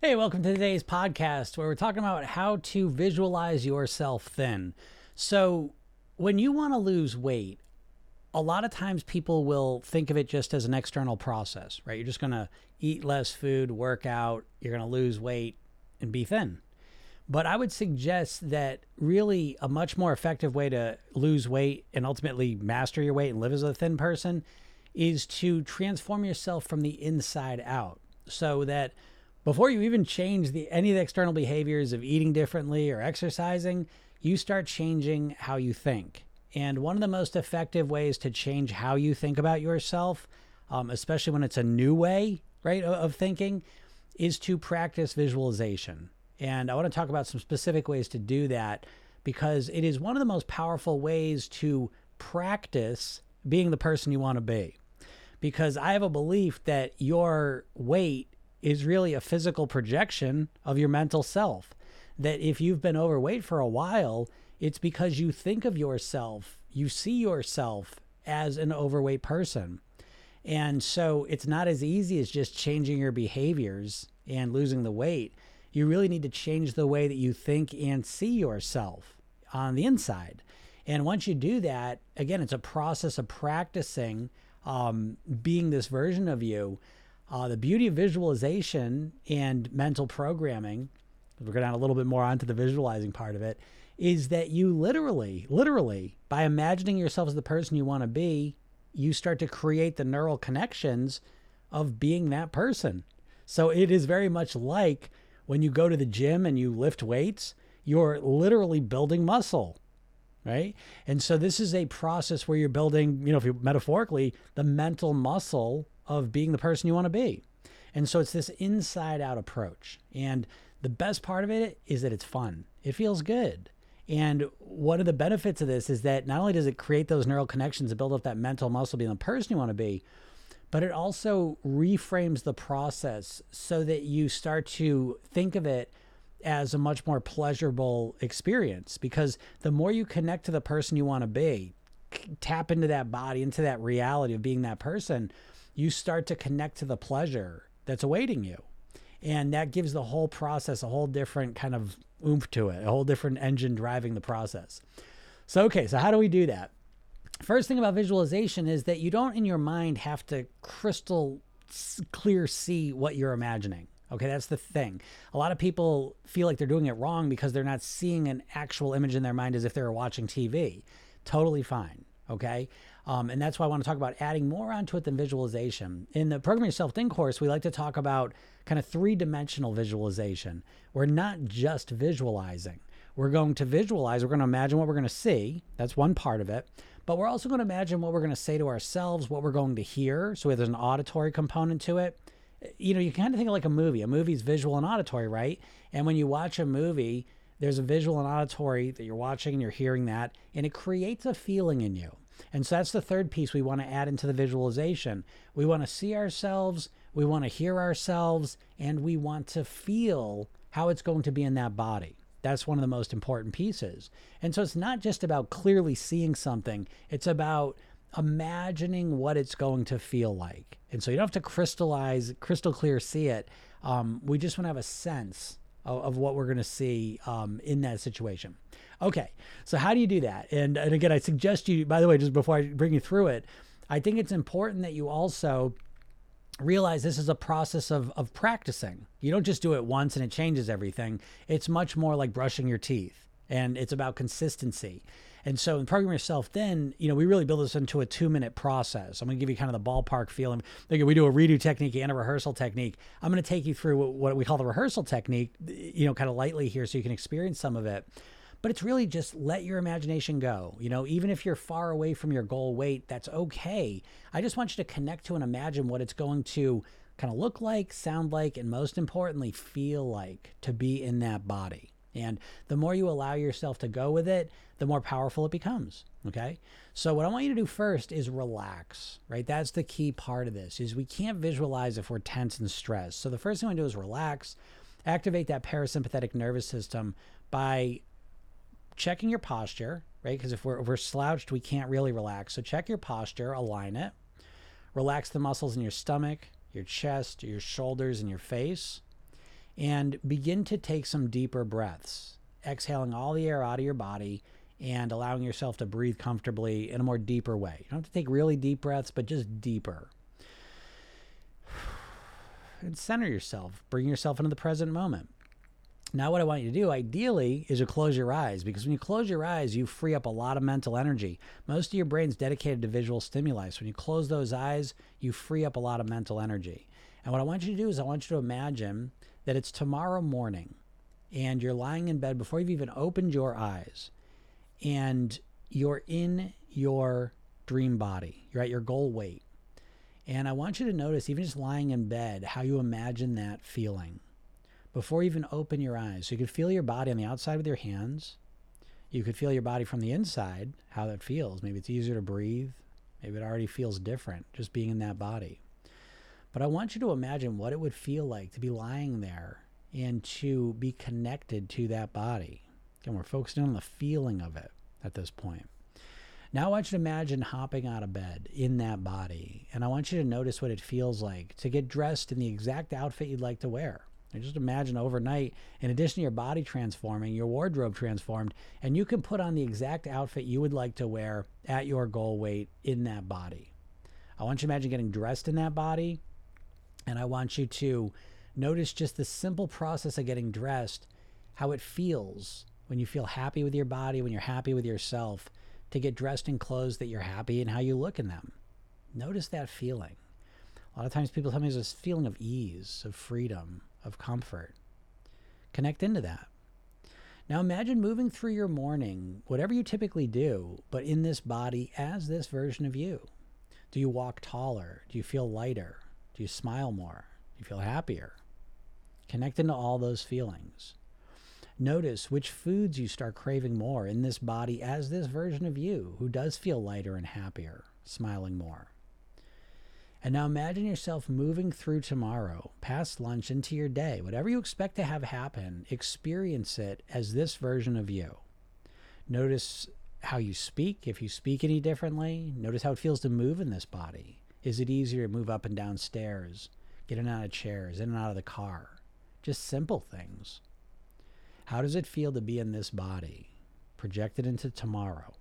Hey, welcome to today's podcast where we're talking about how to visualize yourself thin. So, when you want to lose weight, a lot of times people will think of it just as an external process, right? You're just going to eat less food, work out, you're going to lose weight, and be thin. But I would suggest that really a much more effective way to lose weight and ultimately master your weight and live as a thin person is to transform yourself from the inside out so that before you even change the any of the external behaviors of eating differently or exercising, you start changing how you think. And one of the most effective ways to change how you think about yourself, um, especially when it's a new way, right, of, of thinking, is to practice visualization. And I want to talk about some specific ways to do that because it is one of the most powerful ways to practice being the person you want to be. Because I have a belief that your weight is really a physical projection of your mental self. That if you've been overweight for a while, it's because you think of yourself, you see yourself as an overweight person. And so it's not as easy as just changing your behaviors and losing the weight. You really need to change the way that you think and see yourself on the inside. And once you do that, again, it's a process of practicing um, being this version of you uh, the beauty of visualization and mental programming, we're going to add a little bit more onto the visualizing part of it, is that you literally, literally, by imagining yourself as the person you want to be, you start to create the neural connections of being that person. So it is very much like when you go to the gym and you lift weights, you're literally building muscle right? And so this is a process where you're building, you know, if you metaphorically, the mental muscle of being the person you want to be. And so it's this inside out approach. And the best part of it is that it's fun. It feels good. And one of the benefits of this is that not only does it create those neural connections and build up that mental muscle being the person you want to be, but it also reframes the process so that you start to think of it as a much more pleasurable experience because the more you connect to the person you want to be, tap into that body, into that reality of being that person, you start to connect to the pleasure that's awaiting you. And that gives the whole process a whole different kind of oomph to it, a whole different engine driving the process. So, okay, so how do we do that? First thing about visualization is that you don't in your mind have to crystal clear see what you're imagining. Okay, that's the thing. A lot of people feel like they're doing it wrong because they're not seeing an actual image in their mind as if they were watching TV. Totally fine. Okay. Um, and that's why I want to talk about adding more onto it than visualization. In the Program Yourself Thin course, we like to talk about kind of three dimensional visualization. We're not just visualizing, we're going to visualize, we're going to imagine what we're going to see. That's one part of it. But we're also going to imagine what we're going to say to ourselves, what we're going to hear. So there's an auditory component to it. You know, you kind of think of like a movie. A movie is visual and auditory, right? And when you watch a movie, there's a visual and auditory that you're watching and you're hearing that, and it creates a feeling in you. And so that's the third piece we want to add into the visualization. We want to see ourselves, we want to hear ourselves, and we want to feel how it's going to be in that body. That's one of the most important pieces. And so it's not just about clearly seeing something, it's about imagining what it's going to feel like. And so you don't have to crystallize, crystal clear see it. Um, we just want to have a sense of, of what we're going to see um, in that situation. Okay, so how do you do that? And, and again, I suggest you, by the way, just before I bring you through it, I think it's important that you also realize this is a process of, of practicing. You don't just do it once and it changes everything. It's much more like brushing your teeth and it's about consistency. And so in Program Yourself Thin, you know, we really build this into a two minute process. I'm going to give you kind of the ballpark feeling. Like we do a redo technique and a rehearsal technique. I'm going to take you through what we call the rehearsal technique, you know, kind of lightly here so you can experience some of it. But it's really just let your imagination go. You know, even if you're far away from your goal weight, that's okay. I just want you to connect to and imagine what it's going to kind of look like, sound like, and most importantly, feel like to be in that body. And the more you allow yourself to go with it, the more powerful it becomes. Okay. So what I want you to do first is relax, right? That's the key part of this is we can't visualize if we're tense and stressed. So the first thing we do is relax, activate that parasympathetic nervous system by checking your posture, right? Because if we're, if we're slouched, we can't really relax. So check your posture, align it, relax the muscles in your stomach, your chest, your shoulders, and your face. And begin to take some deeper breaths, exhaling all the air out of your body and allowing yourself to breathe comfortably in a more deeper way. You don't have to take really deep breaths, but just deeper. And center yourself, bring yourself into the present moment. Now, what I want you to do, ideally, is to close your eyes because when you close your eyes, you free up a lot of mental energy. Most of your brain's dedicated to visual stimuli. So when you close those eyes, you free up a lot of mental energy. And what I want you to do is I want you to imagine that it's tomorrow morning and you're lying in bed before you've even opened your eyes and you're in your dream body. You're at your goal weight. And I want you to notice, even just lying in bed, how you imagine that feeling before you even open your eyes. So you could feel your body on the outside with your hands. You could feel your body from the inside, how that feels. Maybe it's easier to breathe. Maybe it already feels different just being in that body. But I want you to imagine what it would feel like to be lying there and to be connected to that body. Again, we're focusing on the feeling of it at this point. Now I want you to imagine hopping out of bed in that body, and I want you to notice what it feels like to get dressed in the exact outfit you'd like to wear. And just imagine overnight, in addition to your body transforming, your wardrobe transformed, and you can put on the exact outfit you would like to wear at your goal weight in that body. I want you to imagine getting dressed in that body, and I want you to notice just the simple process of getting dressed, how it feels when you feel happy with your body, when you're happy with yourself, to get dressed in clothes that you're happy and how you look in them. Notice that feeling. A lot of times people tell me there's this feeling of ease, of freedom, of comfort. Connect into that. Now imagine moving through your morning, whatever you typically do, but in this body as this version of you. Do you walk taller? Do you feel lighter? Do you smile more? Do you feel happier? Connect into all those feelings. Notice which foods you start craving more in this body as this version of you who does feel lighter and happier, smiling more. And now imagine yourself moving through tomorrow, past lunch into your day. Whatever you expect to have happen, experience it as this version of you. Notice how you speak, if you speak any differently. Notice how it feels to move in this body. Is it easier to move up and down stairs, get in and out of chairs, in and out of the car? Just simple things. How does it feel to be in this body, projected into tomorrow?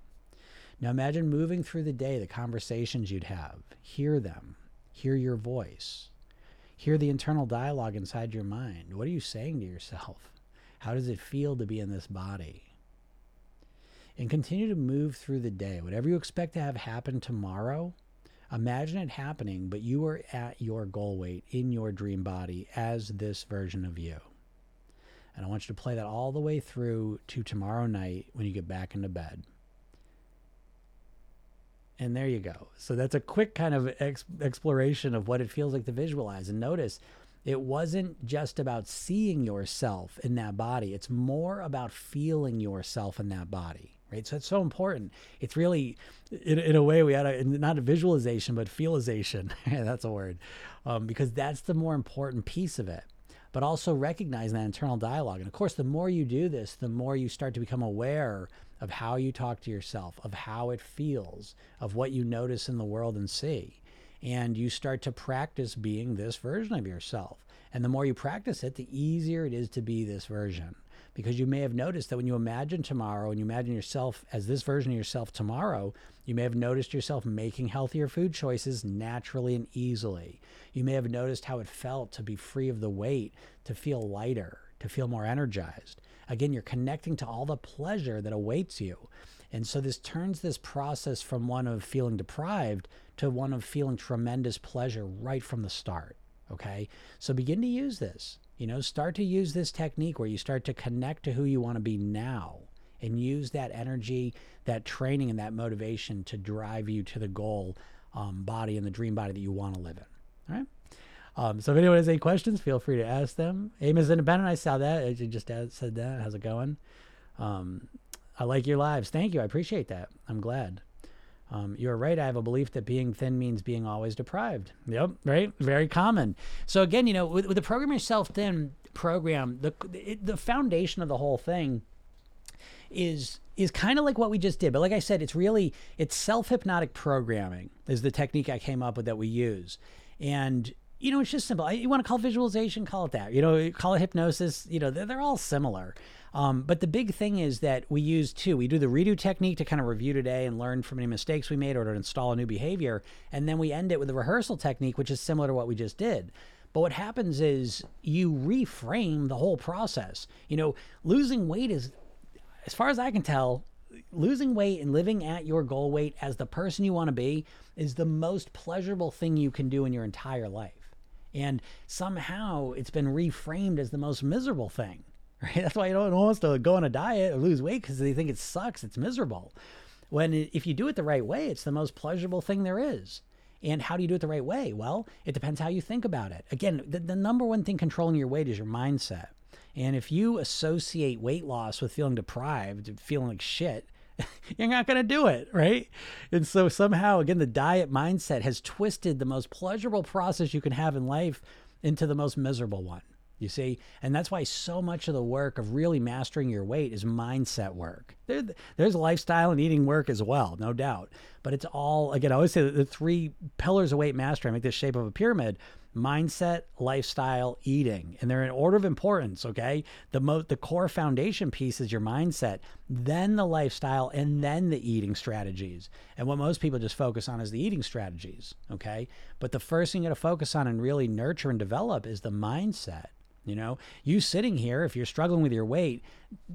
Now imagine moving through the day, the conversations you'd have, hear them, Hear your voice. Hear the internal dialogue inside your mind. What are you saying to yourself? How does it feel to be in this body? And continue to move through the day. Whatever you expect to have happen tomorrow, imagine it happening, but you are at your goal weight in your dream body as this version of you. And I want you to play that all the way through to tomorrow night when you get back into bed. And there you go. So that's a quick kind of ex- exploration of what it feels like to visualize. And notice it wasn't just about seeing yourself in that body, it's more about feeling yourself in that body. Right. So it's so important. It's really, in, in a way, we had a, not a visualization, but feelization. that's a word. Um, because that's the more important piece of it but also recognizing that internal dialogue. And of course, the more you do this, the more you start to become aware of how you talk to yourself, of how it feels, of what you notice in the world and see. And you start to practice being this version of yourself. And the more you practice it, the easier it is to be this version. Because you may have noticed that when you imagine tomorrow and you imagine yourself as this version of yourself tomorrow, you may have noticed yourself making healthier food choices naturally and easily. You may have noticed how it felt to be free of the weight, to feel lighter, to feel more energized. Again, you're connecting to all the pleasure that awaits you. And so this turns this process from one of feeling deprived to one of feeling tremendous pleasure right from the start. Okay. So begin to use this. You know, start to use this technique where you start to connect to who you want to be now and use that energy, that training, and that motivation to drive you to the goal um, body and the dream body that you want to live in. All right. Um, so if anyone has any questions, feel free to ask them. Amos Independent, I saw that. I just said that. How's it going? Um, I like your lives. Thank you. I appreciate that. I'm glad. Um, you're right. I have a belief that being thin means being always deprived. Yep, right. Very common. So again, you know, with, with the program yourself thin program, the it, the foundation of the whole thing is is kind of like what we just did. But like I said, it's really it's self hypnotic programming is the technique I came up with that we use, and you know, it's just simple. You want to call visualization, call it that. You know, call it hypnosis. You know, they're, they're all similar. Um, but the big thing is that we use two. We do the redo technique to kind of review today and learn from any mistakes we made or to install a new behavior. And then we end it with the rehearsal technique, which is similar to what we just did. But what happens is you reframe the whole process. You know, losing weight is, as far as I can tell, losing weight and living at your goal weight as the person you want to be is the most pleasurable thing you can do in your entire life. And somehow it's been reframed as the most miserable thing, right? That's why you don't want to go on a diet or lose weight because they think it sucks, it's miserable. When if you do it the right way, it's the most pleasurable thing there is. And how do you do it the right way? Well, it depends how you think about it. Again, the, the number one thing controlling your weight is your mindset. And if you associate weight loss with feeling deprived, feeling like shit, you're not going to do it, right? And so somehow, again, the diet mindset has twisted the most pleasurable process you can have in life into the most miserable one. You see, and that's why so much of the work of really mastering your weight is mindset work. There, there's lifestyle and eating work as well, no doubt. But it's all again. I always say the three pillars of weight mastery. I make this shape of a pyramid: mindset, lifestyle, eating, and they're in order of importance. Okay, the mo- the core foundation piece is your mindset, then the lifestyle, and then the eating strategies. And what most people just focus on is the eating strategies. Okay, but the first thing you got to focus on and really nurture and develop is the mindset. You know, you sitting here, if you're struggling with your weight,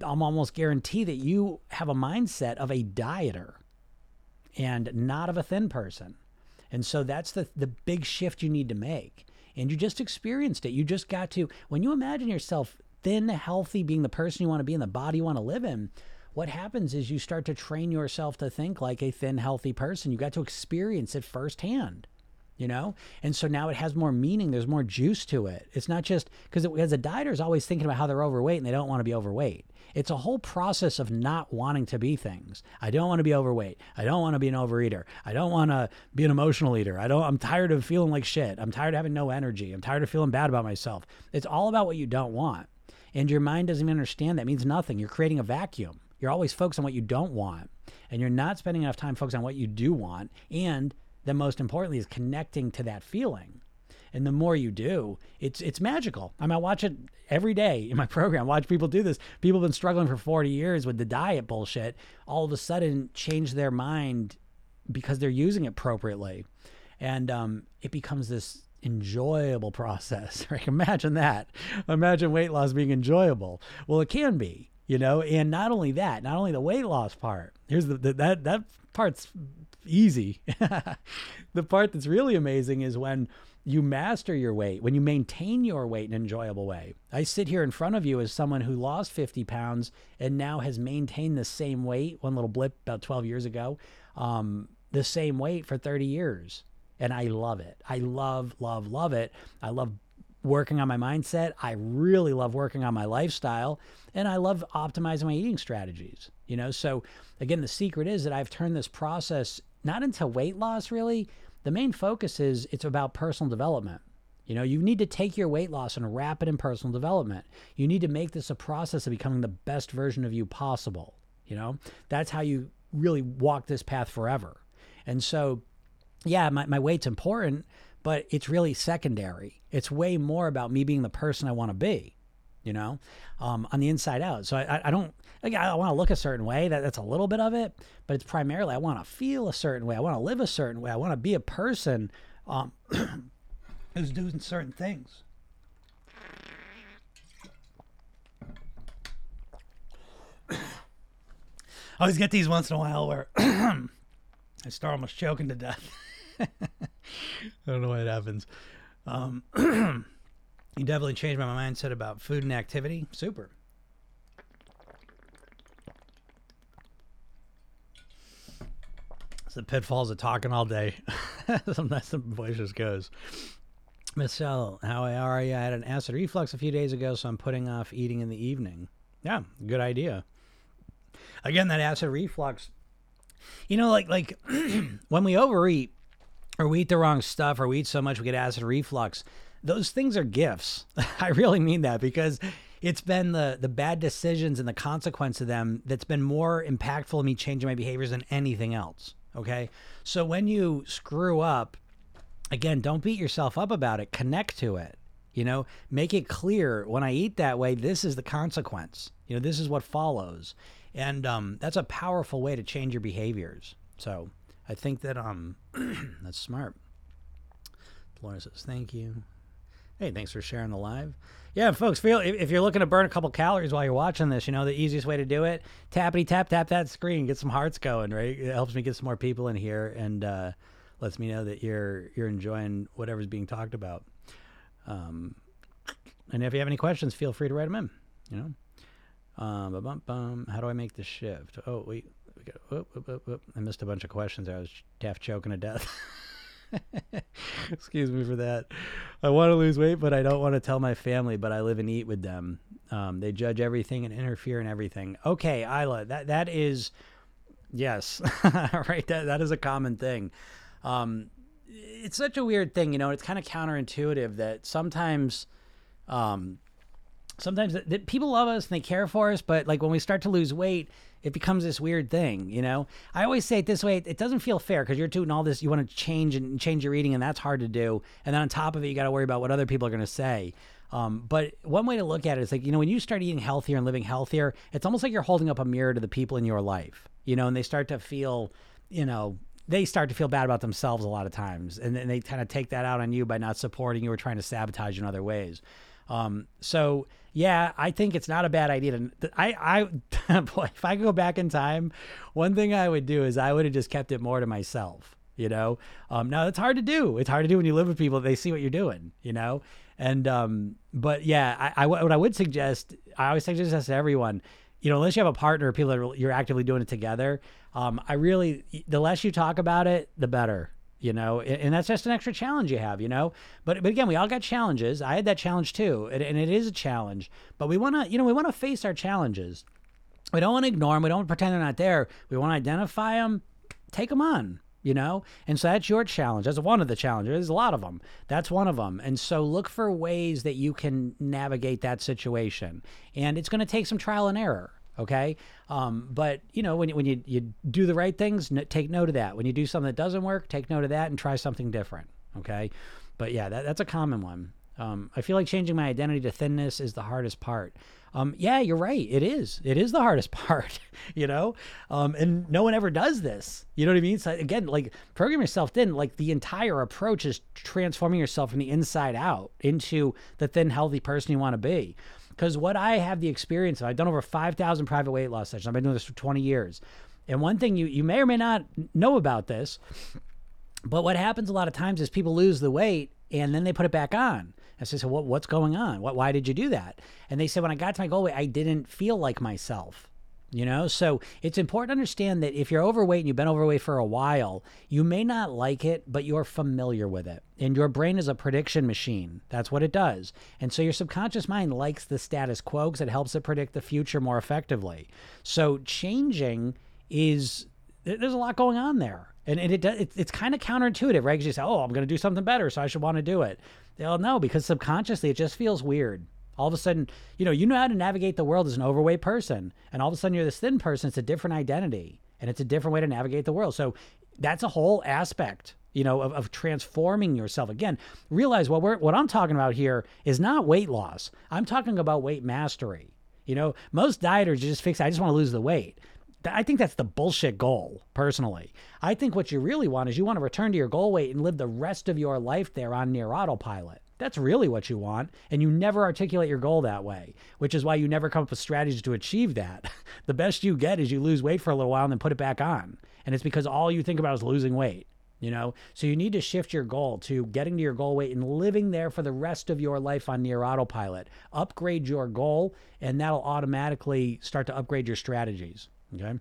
I'm almost guarantee that you have a mindset of a dieter and not of a thin person. And so that's the the big shift you need to make and you just experienced it. You just got to, when you imagine yourself thin, healthy, being the person you want to be in the body you want to live in, what happens is you start to train yourself to think like a thin, healthy person. You got to experience it firsthand you know? And so now it has more meaning. There's more juice to it. It's not just because as a dieter is always thinking about how they're overweight and they don't want to be overweight. It's a whole process of not wanting to be things. I don't want to be overweight. I don't want to be an overeater. I don't want to be an emotional eater. I don't i'm tired of feeling like shit. I'm tired of having no energy. I'm tired of feeling bad about myself. It's all about what you don't want. And your mind doesn't even understand that means nothing. You're creating a vacuum. You're always focused on what you don't want. And you're not spending enough time focused on what you do want. And then most importantly is connecting to that feeling. And the more you do, it's it's magical. I mean, I watch it every day in my program. Watch people do this. People have been struggling for 40 years with the diet bullshit. All of a sudden, change their mind because they're using it appropriately, and um, it becomes this enjoyable process. Right? Imagine that. Imagine weight loss being enjoyable. Well, it can be you know and not only that not only the weight loss part here's the, the that that part's easy. the part that's really amazing is when you master your weight, when you maintain your weight in an enjoyable way. I sit here in front of you as someone who lost 50 pounds and now has maintained the same weight, one little blip about 12 years ago, um, the same weight for 30 years. And I love it. I love, love, love it. I love working on my mindset. I really love working on my lifestyle and I love optimizing my eating strategies. You know, so again, the secret is that I've turned this process not into weight loss really. The main focus is it's about personal development. You know, you need to take your weight loss and wrap it in personal development. You need to make this a process of becoming the best version of you possible. You know, that's how you really walk this path forever. And so, yeah, my, my weight's important, but it's really secondary. It's way more about me being the person I want to be, you know, um, on the inside out. So I, I don't, like, I want to look a certain way. That, that's a little bit of it, but it's primarily I want to feel a certain way. I want to live a certain way. I want to be a person um, who's doing certain things. I always get these once in a while where I start almost choking to death. I don't know why it happens. Um, you definitely changed my mindset about food and activity. Super. It's the pitfalls of talking all day. Sometimes the voice just goes. Michelle, how are you? I had an acid reflux a few days ago, so I'm putting off eating in the evening. Yeah, good idea. Again, that acid reflux. You know, like like when we overeat or we eat the wrong stuff or we eat so much we get acid reflux, those things are gifts. I really mean that because it's been the the bad decisions and the consequence of them that's been more impactful in me changing my behaviors than anything else. Okay. So when you screw up again, don't beat yourself up about it. Connect to it. You know, make it clear when I eat that way, this is the consequence. You know, this is what follows. And um, that's a powerful way to change your behaviors. So I think that um, that's smart. Laura says, thank you. Hey, thanks for sharing the live. Yeah, folks, feel if you're looking to burn a couple calories while you're watching this, you know the easiest way to do it: tappity tap tap that screen, get some hearts going. Right, it helps me get some more people in here and uh, lets me know that you're you're enjoying whatever's being talked about. Um, and if you have any questions, feel free to write them in. You know, um, bum, bum, how do I make the shift? Oh, wait, we got, whoop, whoop, whoop. I missed a bunch of questions. I was half choking to death. Excuse me for that. I want to lose weight, but I don't want to tell my family. But I live and eat with them. Um, they judge everything and interfere in everything. Okay, Isla, that that is, yes, right. That that is a common thing. Um, it's such a weird thing, you know. It's kind of counterintuitive that sometimes, um, sometimes that, people love us and they care for us, but like when we start to lose weight, it becomes this weird thing, you know. I always say it this way: it doesn't feel fair because you're doing all this. You want to change and change your eating, and that's hard to do. And then on top of it, you got to worry about what other people are going to say. Um, but one way to look at it is like, you know, when you start eating healthier and living healthier, it's almost like you're holding up a mirror to the people in your life, you know, and they start to feel, you know, they start to feel bad about themselves a lot of times, and then they kind of take that out on you by not supporting you or trying to sabotage you in other ways. Um, so yeah, I think it's not a bad idea to. I I boy, if I go back in time, one thing I would do is I would have just kept it more to myself. You know, um, now it's hard to do. It's hard to do when you live with people. They see what you're doing. You know, and um, but yeah, I, I what I would suggest, I always suggest this to everyone. You know, unless you have a partner, or people that you're actively doing it together. Um, I really, the less you talk about it, the better you know and that's just an extra challenge you have you know? But but again we all got challenges. I had that challenge too and, and it is a challenge but we want to you know we want to face our challenges. We don't want to ignore them we don't pretend they're not there. We want to identify them take them on you know? And so that's your challenge. That's one of the challenges. There's a lot of them that's one of them and so look for ways that you can navigate that situation. And it's going to take some trial and error okay? Um, but you know when, when you, you do the right things n- take note of that. When you do something that doesn't work take note of that and try something different okay? But yeah that, that's a common one. Um, i feel like changing my identity to thinness is the hardest part. Um, yeah you're right. It is. It is the hardest part you know? Um, and no one ever does this. You know what i mean? So again like program yourself thin like the entire approach is transforming yourself from the inside out into the thin healthy person you want to be because what I have the experience of, I've done over 5,000 private weight loss sessions. I've been doing this for 20 years. And one thing you, you may or may not know about this, but what happens a lot of times is people lose the weight and then they put it back on. I say, so what, what's going on? What, why did you do that? And they said, when I got to my goal weight, I didn't feel like myself you know? So it's important to understand that if you're overweight and you've been overweight for a while you may not like it but you're familiar with it. And your brain is a prediction machine. That's what it does. And so your subconscious mind likes the status quo because it helps it predict the future more effectively. So changing is there's a lot going on there. And, and it, it it's kind of counterintuitive right? Because you say oh i'm going to do something better so i should want to do it. Well no because subconsciously it just feels weird all of a sudden, you know, you know how to navigate the world as an overweight person, and all of a sudden you're this thin person. It's a different identity, and it's a different way to navigate the world. So that's a whole aspect, you know, of, of transforming yourself. Again, realize what we're what I'm talking about here is not weight loss. I'm talking about weight mastery. You know, most dieters just fix. I just want to lose the weight. I think that's the bullshit goal, personally. I think what you really want is you want to return to your goal weight and live the rest of your life there on near autopilot. That's really what you want. And you never articulate your goal that way, which is why you never come up with strategies to achieve that. the best you get is you lose weight for a little while and then put it back on. And it's because all you think about is losing weight. You know, so you need to shift your goal to getting to your goal weight and living there for the rest of your life on near autopilot. Upgrade your goal, and that'll automatically start to upgrade your strategies. Okay.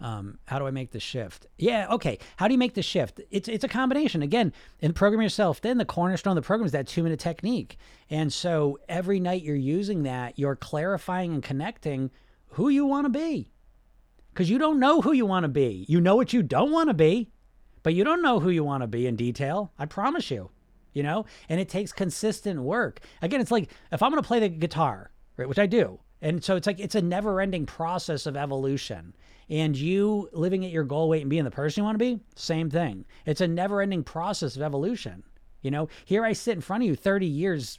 Um, how do I make the shift? Yeah, okay. How do you make the shift? It's it's a combination. Again, in program yourself, thin the cornerstone of the program is that two minute technique. And so every night you're using that, you're clarifying and connecting who you want to be. Because you don't know who you want to be. You know what you don't want to be, but you don't know who you want to be in detail. I promise you. You know? And it takes consistent work. Again, it's like if I'm gonna play the guitar, right, which I do, And so it's like it's a never ending process of evolution. And you living at your goal weight and being the person you want to be, same thing. It's a never ending process of evolution. You know, here I sit in front of you 30 years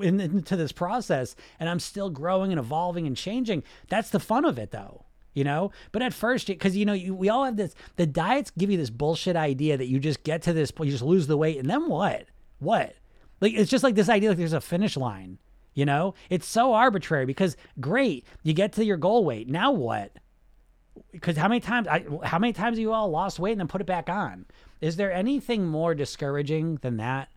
into this process and I'm still growing and evolving and changing. That's the fun of it though. You know, but at first, because you know, you, we all have this. The diets give you this bullshit idea that you just get to this point, you just lose the weight, and then what? What? Like it's just like this idea like there's a finish line. You know, it's so arbitrary because great, you get to your goal weight. Now what? Because how many times I how many times have you all lost weight and then put it back on? Is there anything more discouraging than that?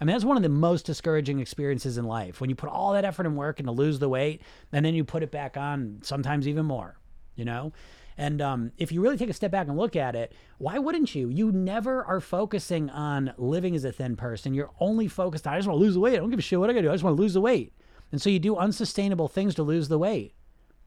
I mean, that's one of the most discouraging experiences in life when you put all that effort and work and to lose the weight and then you put it back on, sometimes even more, you know? And um, if you really take a step back and look at it, why wouldn't you? You never are focusing on living as a thin person. You're only focused on, I just want to lose the weight. I don't give a shit what I got to do. I just want to lose the weight. And so you do unsustainable things to lose the weight.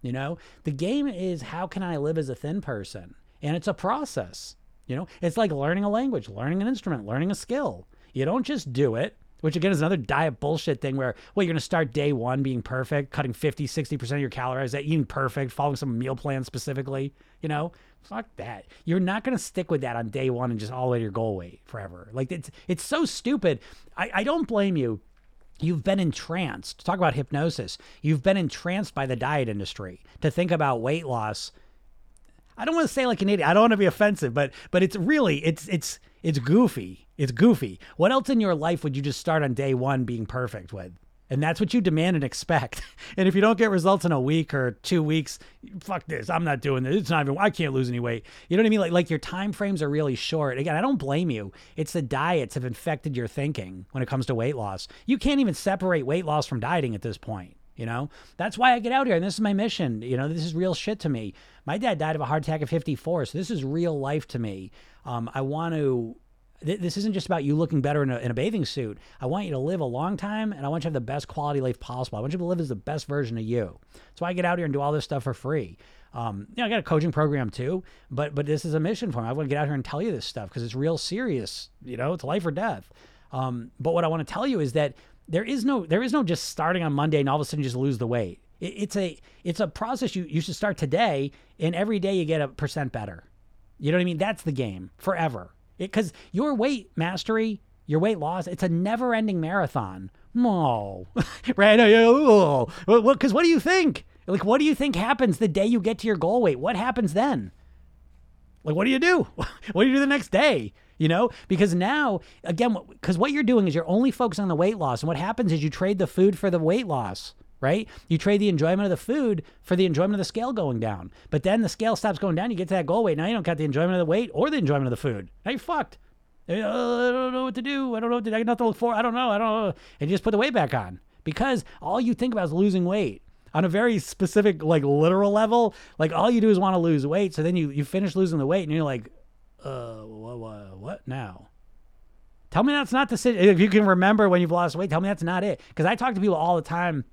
You know, the game is how can I live as a thin person? And it's a process. You know, it's like learning a language, learning an instrument, learning a skill. You don't just do it, which again is another diet bullshit thing where, well, you're going to start day one being perfect, cutting 50, 60% of your calories, eating perfect, following some meal plan specifically. You know, fuck that. You're not going to stick with that on day one and just all the way to your goal weight forever. Like it's, it's so stupid. I, I don't blame you You've been entranced. Talk about hypnosis. You've been entranced by the diet industry to think about weight loss. I don't want to say like an idiot. I don't want to be offensive, but but it's really it's it's it's goofy. It's goofy. What else in your life would you just start on day 1 being perfect with? And that's what you demand and expect. And if you don't get results in a week or two weeks, fuck this. I'm not doing this. It's not even I can't lose any weight. You know what I mean? Like like your time frames are really short. Again, I don't blame you. It's the diets have infected your thinking when it comes to weight loss. You can't even separate weight loss from dieting at this point. You know, that's why I get out here and this is my mission. You know, this is real shit to me. My dad died of a heart attack at 54, so this is real life to me. Um, I want to this isn't just about you looking better in a, in a bathing suit. I want you to live a long time and I want you to have the best quality life possible. I want you to live as the best version of you. That's why I get out here and do all this stuff for free. Um, you know, I got a coaching program too, but but this is a mission for me. I want to get out here and tell you this stuff because it's real serious. You know, it's life or death. Um, but what I want to tell you is that there is no there is no just starting on Monday and all of a sudden just lose the weight. It, it's a it's a process you you should start today and every day you get a percent better. You know what I mean? That's the game forever because your weight mastery, your weight loss, it's a never ending marathon. No, right? Because what do you think? Like, what do you think happens the day you get to your goal weight? What happens then? Like, what do you do? what do you do the next day? You know, because now, again, because what you're doing is you're only focused on the weight loss. And what happens is you trade the food for the weight loss right? You trade the enjoyment of the food for the enjoyment of the scale going down. But then the scale stops going down. You get to that goal weight. Now you don't got the enjoyment of the weight or the enjoyment of the food. Now you're fucked. Uh, I don't know what to do. I don't know do. I got nothing to look for. I don't know. I don't know. And you just put the weight back on because all you think about is losing weight on a very specific, like literal level. Like all you do is want to lose weight. So then you, you finish losing the weight and you're like, uh, what, what, what now? Tell me that's not the situation. If you can remember when you've lost weight, tell me that's not it. Because I talk to people all the time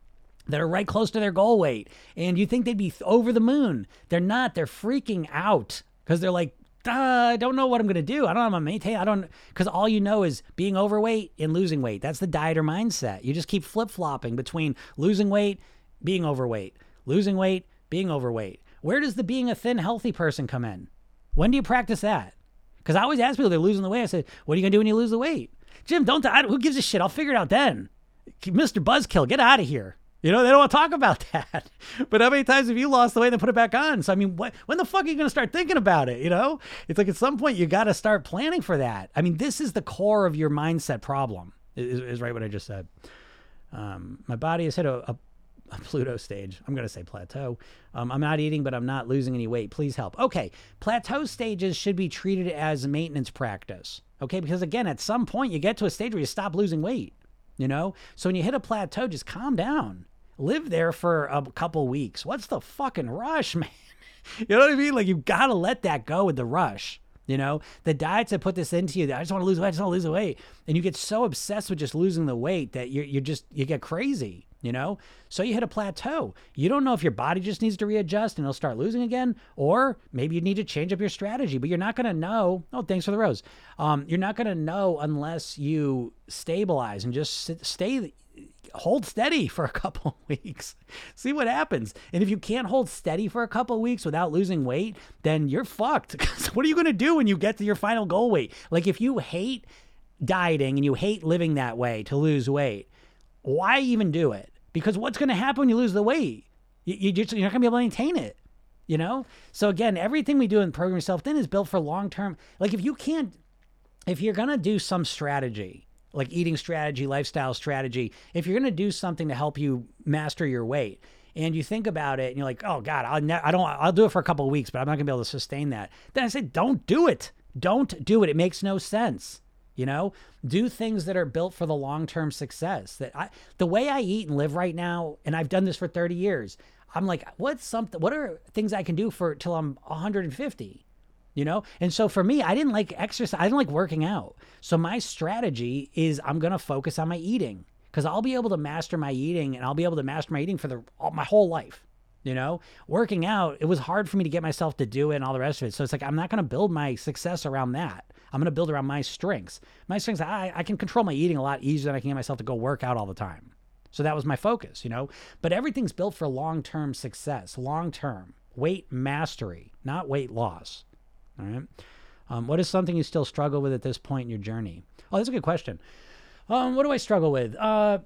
that are right close to their goal weight and you think they'd be over the moon. They're not. They're freaking out because they're like, I don't know what I'm going to do. I don't know how to maintain. I don't, because all you know is being overweight and losing weight. That's the dieter mindset. You just keep flip flopping between losing weight, being overweight, losing weight, being overweight. Where does the being a thin, healthy person come in? When do you practice that? Because I always ask people, they're losing the weight. I said, what are you going to do when you lose the weight? Jim, don't, I, who gives a shit? I'll figure it out then. Mr. Buzzkill, get out of here. You know, they don't want to talk about that. But how many times have you lost the weight and put it back on? So, I mean, what, when the fuck are you going to start thinking about it? You know, it's like at some point you got to start planning for that. I mean, this is the core of your mindset problem, is, is right what I just said. Um, my body has hit a, a, a Pluto stage. I'm going to say plateau. Um, I'm not eating, but I'm not losing any weight. Please help. Okay. Plateau stages should be treated as maintenance practice. Okay. Because again, at some point you get to a stage where you stop losing weight. You know, so when you hit a plateau, just calm down live there for a couple weeks. What's the fucking rush, man? You know what I mean? Like you got to let that go with the rush. You know, the diets that put this into you, I just want to lose weight, I just want to lose weight. And you get so obsessed with just losing the weight that you're, you're just, you get crazy, you know? So you hit a plateau. You don't know if your body just needs to readjust and it'll start losing again, or maybe you need to change up your strategy, but you're not going to know. Oh, thanks for the rose. Um, you're not going to know unless you stabilize and just sit, stay hold steady for a couple weeks. See what happens. And if you can't hold steady for a couple weeks without losing weight, then you're fucked. what are you going to do when you get to your final goal weight? Like if you hate dieting and you hate living that way to lose weight, why even do it? Because what's going to happen when you lose the weight? You, you you're not going to be able to maintain it. You know? So again, everything we do in Program Yourself Thin is built for long term. Like if you can't, if you're going to do some strategy, like eating strategy, lifestyle strategy, if you're going to do something to help you master your weight, and you think about it and you're like, oh God, I'll ne- I don't, I'll do it for a couple of weeks, but I'm not gonna be able to sustain that. Then I say, don't do it. Don't do it. It makes no sense. You know, do things that are built for the long-term success. That I, the way I eat and live right now, and I've done this for 30 years. I'm like, what's something? What are things I can do for till I'm 150? You know, and so for me, I didn't like exercise. I didn't like working out. So my strategy is I'm gonna focus on my eating because I'll be able to master my eating, and I'll be able to master my eating for the all, my whole life. You know, working out, it was hard for me to get myself to do it and all the rest of it. So it's like I'm not gonna build my success around that. I'm going to build around my strengths. My strengths, I, I can control my eating a lot easier than I can get myself to go work out all the time. So that was my focus, you know. But everything's built for long term success, long term weight mastery, not weight loss. All right. Um, what is something you still struggle with at this point in your journey? Oh, that's a good question. Um, what do I struggle with? Uh,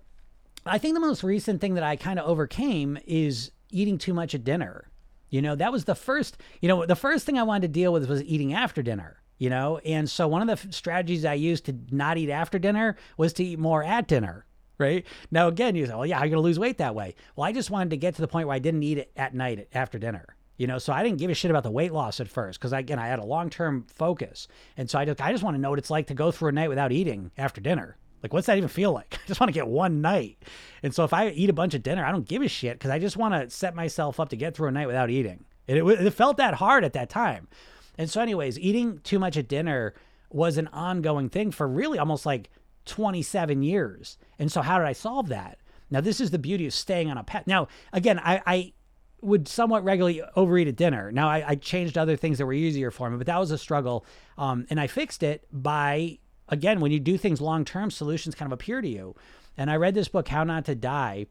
I think the most recent thing that I kind of overcame is eating too much at dinner. You know, that was the first, you know, the first thing I wanted to deal with was eating after dinner you know? And so one of the strategies I used to not eat after dinner was to eat more at dinner. Right now, again, you say, "Well, yeah, I'm gonna lose weight that way." Well, I just wanted to get to the point where I didn't eat it at night after dinner. You know, so I didn't give a shit about the weight loss at first because again, I had a long term focus, and so I just I just want to know what it's like to go through a night without eating after dinner. Like, what's that even feel like? I just want to get one night. And so if I eat a bunch of dinner, I don't give a shit because I just want to set myself up to get through a night without eating. it, it felt that hard at that time. And so, anyways, eating too much at dinner was an ongoing thing for really almost like 27 years. And so, how did I solve that? Now, this is the beauty of staying on a path. Now, again, I, I would somewhat regularly overeat at dinner. Now, I, I, changed other things that were easier for me, but that was a struggle. Um, and I fixed it by, again, when you do things long term, solutions kind of appear to you. And I read this book, How Not to Die.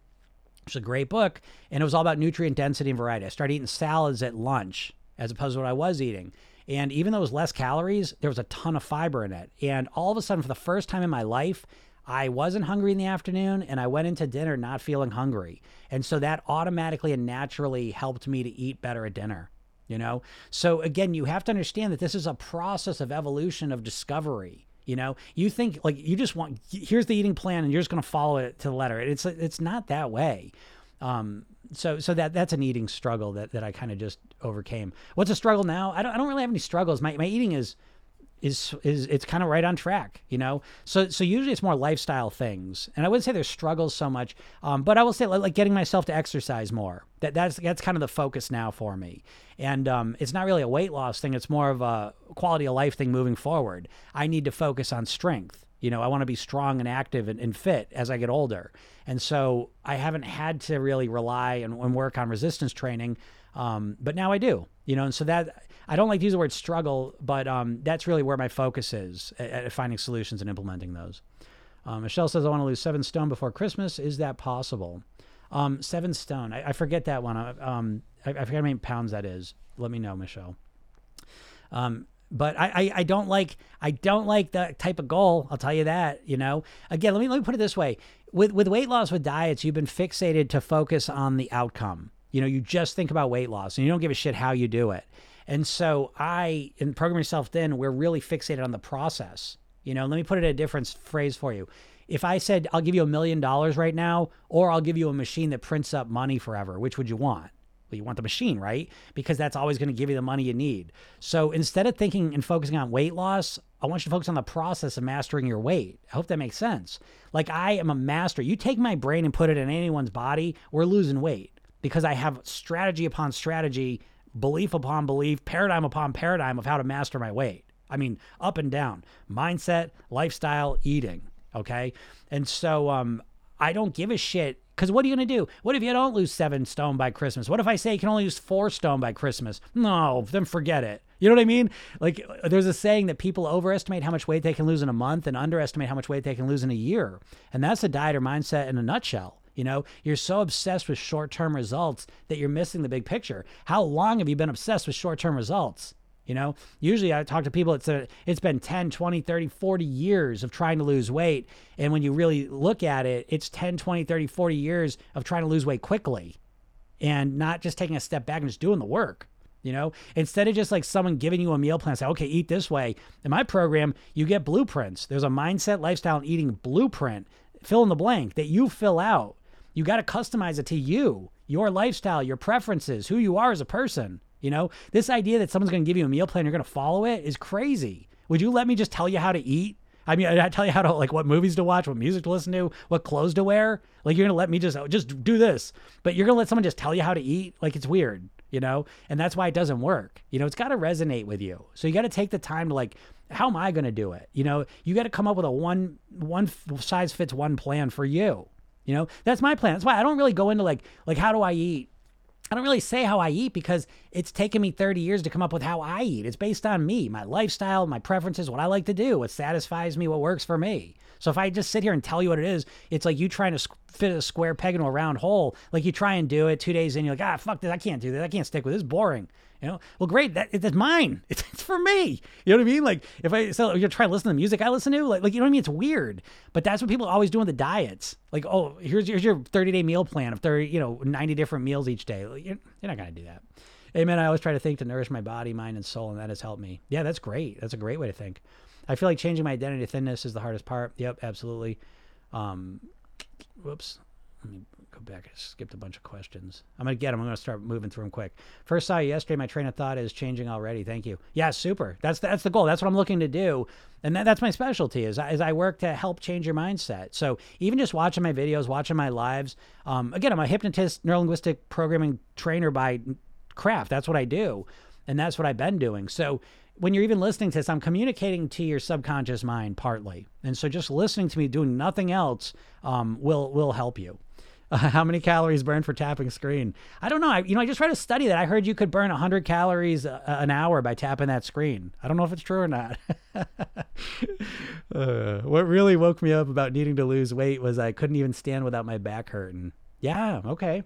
It's a great book, and it was all about nutrient density and variety. I started eating salads at lunch as opposed to what I was eating. And even though it was less calories, there was a ton of fiber in it. And all of a sudden, for the first time in my life, I wasn't hungry in the afternoon and I went into dinner not feeling hungry. And so that automatically and naturally helped me to eat better at dinner. You know? So again, you have to understand that this is a process of evolution of discovery. You know, you think like you just want here's the eating plan and you're just going to follow it to the letter. It's it's not that way. Um, so so that that's an eating struggle that, that I kind of just overcame. What's a struggle now? I don't I don't really have any struggles. My my eating is is is it's kind of right on track, you know. So so usually it's more lifestyle things, and I wouldn't say there's struggles so much, um, but I will say like, like, getting myself to exercise more. That that's that's kind of the focus now for me, and um, it's not really a weight loss thing. It's more of a quality of life thing moving forward. I need to focus on strength. You know, I want to be strong and active and, and, fit as I get older. And so I haven't had to really rely and, and work on resistance training. Um, but now I do, you know, and so that I don't like to use the word struggle, but um, that's really where my focus is at, at finding solutions and implementing those. Um, Michelle says, I want to lose seven stone before Christmas. Is that possible? Um, seven stone. I, I, forget that one. Um, I, I forget how many pounds that is. Let me know, Michelle. Um, but I, I, I, don't like I don't like that type of goal. I'll tell you that. You know, again, let me let me put it this way: with with weight loss with diets, you've been fixated to focus on the outcome. You know, you just think about weight loss and you don't give a shit how you do it. And so I, in Program Yourself Thin, we're really fixated on the process. You know, let me put it in a different phrase for you. If I said I'll give you a million dollars right now, or I'll give you a machine that prints up money forever, which would you want? Well, you want the machine, right? Because that's always going to give you the money you need. So instead of thinking and focusing on weight loss, I want you to focus on the process of mastering your weight. I hope that makes sense. Like I am a master. You take my brain and put it in anyone's body, we're losing weight because I have strategy upon strategy, belief upon belief, paradigm upon paradigm of how to master my weight. I mean, up and down, mindset, lifestyle, eating. Okay. And so um, I don't give a shit because what are you going to do? What if you don't lose seven stone by Christmas? What if I say you can only lose four stone by Christmas? No, then forget it. You know what I mean? Like there's a saying that people overestimate how much weight they can lose in a month and underestimate how much weight they can lose in a year. And that's a dieter mindset in a nutshell. You know, you're so obsessed with short term results that you're missing the big picture. How long have you been obsessed with short term results? You know, usually I talk to people, it's, a, it's been 10, 20, 30, 40 years of trying to lose weight. And when you really look at it, it's 10, 20, 30, 40 years of trying to lose weight quickly and not just taking a step back and just doing the work. You know, instead of just like someone giving you a meal plan, say, okay, eat this way. In my program, you get blueprints. There's a mindset, lifestyle, and eating blueprint, fill in the blank that you fill out. You got to customize it to you, your lifestyle, your preferences, who you are as a person. You know, this idea that someone's going to give you a meal plan, you're going to follow it is crazy. Would you let me just tell you how to eat? I mean, I tell you how to like what movies to watch, what music to listen to, what clothes to wear. Like you're gonna let me just just do this, but you're gonna let someone just tell you how to eat. Like it's weird, you know. And that's why it doesn't work. You know, it's got to resonate with you. So you got to take the time to like, how am I gonna do it? You know, you got to come up with a one one size fits one plan for you. You know, that's my plan. That's why I don't really go into like like how do I eat I don't really say how I eat because it's taken me 30 years to come up with how I eat. It's based on me, my lifestyle, my preferences, what I like to do, what satisfies me, what works for me. So if I just sit here and tell you what it is, it's like you trying to fit a square peg into a round hole. Like you try and do it two days in, you're like, ah, fuck this, I can't do this, I can't stick with this. Boring. You know, well, great. That it's mine. It's, it's for me. You know what I mean? Like if I so you're trying to listen to the music I listen to, like, like you know what I mean? It's weird, but that's what people always do on the diets. Like, oh, here's here's your 30 day meal plan of 30, you know, 90 different meals each day. Like, you're, you're not gonna do that. Amen. I always try to think to nourish my body, mind, and soul, and that has helped me. Yeah, that's great. That's a great way to think. I feel like changing my identity to thinness is the hardest part. Yep, absolutely. Um, whoops. Let me go back. I skipped a bunch of questions. I'm gonna get them. I'm gonna start moving through them quick. First saw you yesterday. My train of thought is changing already. Thank you. Yeah, super. That's that's the goal. That's what I'm looking to do, and that, that's my specialty. Is is I work to help change your mindset. So even just watching my videos, watching my lives. Um, again, I'm a hypnotist, neurolinguistic programming trainer by craft. That's what I do, and that's what I've been doing. So when you're even listening to this, I'm communicating to your subconscious mind partly, and so just listening to me doing nothing else um, will will help you. Uh, how many calories burned for tapping screen? I don't know. I, you know, I just read a study that I heard you could burn 100 calories a, an hour by tapping that screen. I don't know if it's true or not. uh, what really woke me up about needing to lose weight was I couldn't even stand without my back hurting. Yeah, okay.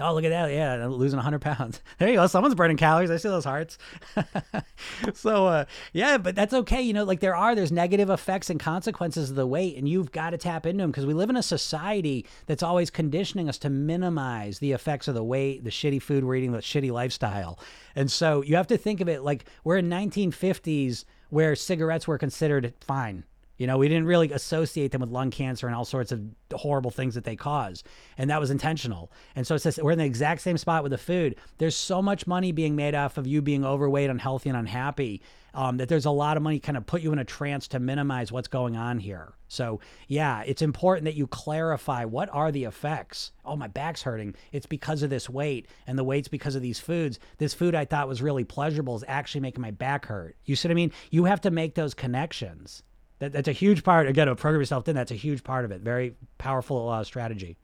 Oh, look at that. Yeah, losing 100 pounds. There you go. Someone's burning calories. I see those hearts. so, uh, yeah, but that's okay. You know, like there are, there's negative effects and consequences of the weight, and you've got to tap into them because we live in a society that's always conditioning us to minimize the effects of the weight, the shitty food we're eating, the shitty lifestyle. And so you have to think of it like we're in 1950s where cigarettes were considered fine you know, we didn't really associate them with lung cancer and all sorts of horrible things that they cause. And that was intentional. And so it's just, we're in the exact same spot with the food. There's so much money being made off of you being overweight, unhealthy, and unhappy um, that there's a lot of money kind of put you in a trance to minimize what's going on here. So, yeah, it's important that you clarify what are the effects. Oh, my back's hurting. It's because of this weight, and the weight's because of these foods. This food I thought was really pleasurable is actually making my back hurt. You see what I mean? You have to make those connections. That, that's a huge part. Again, program yourself thin. That's a huge part of it. Very powerful uh, strategy.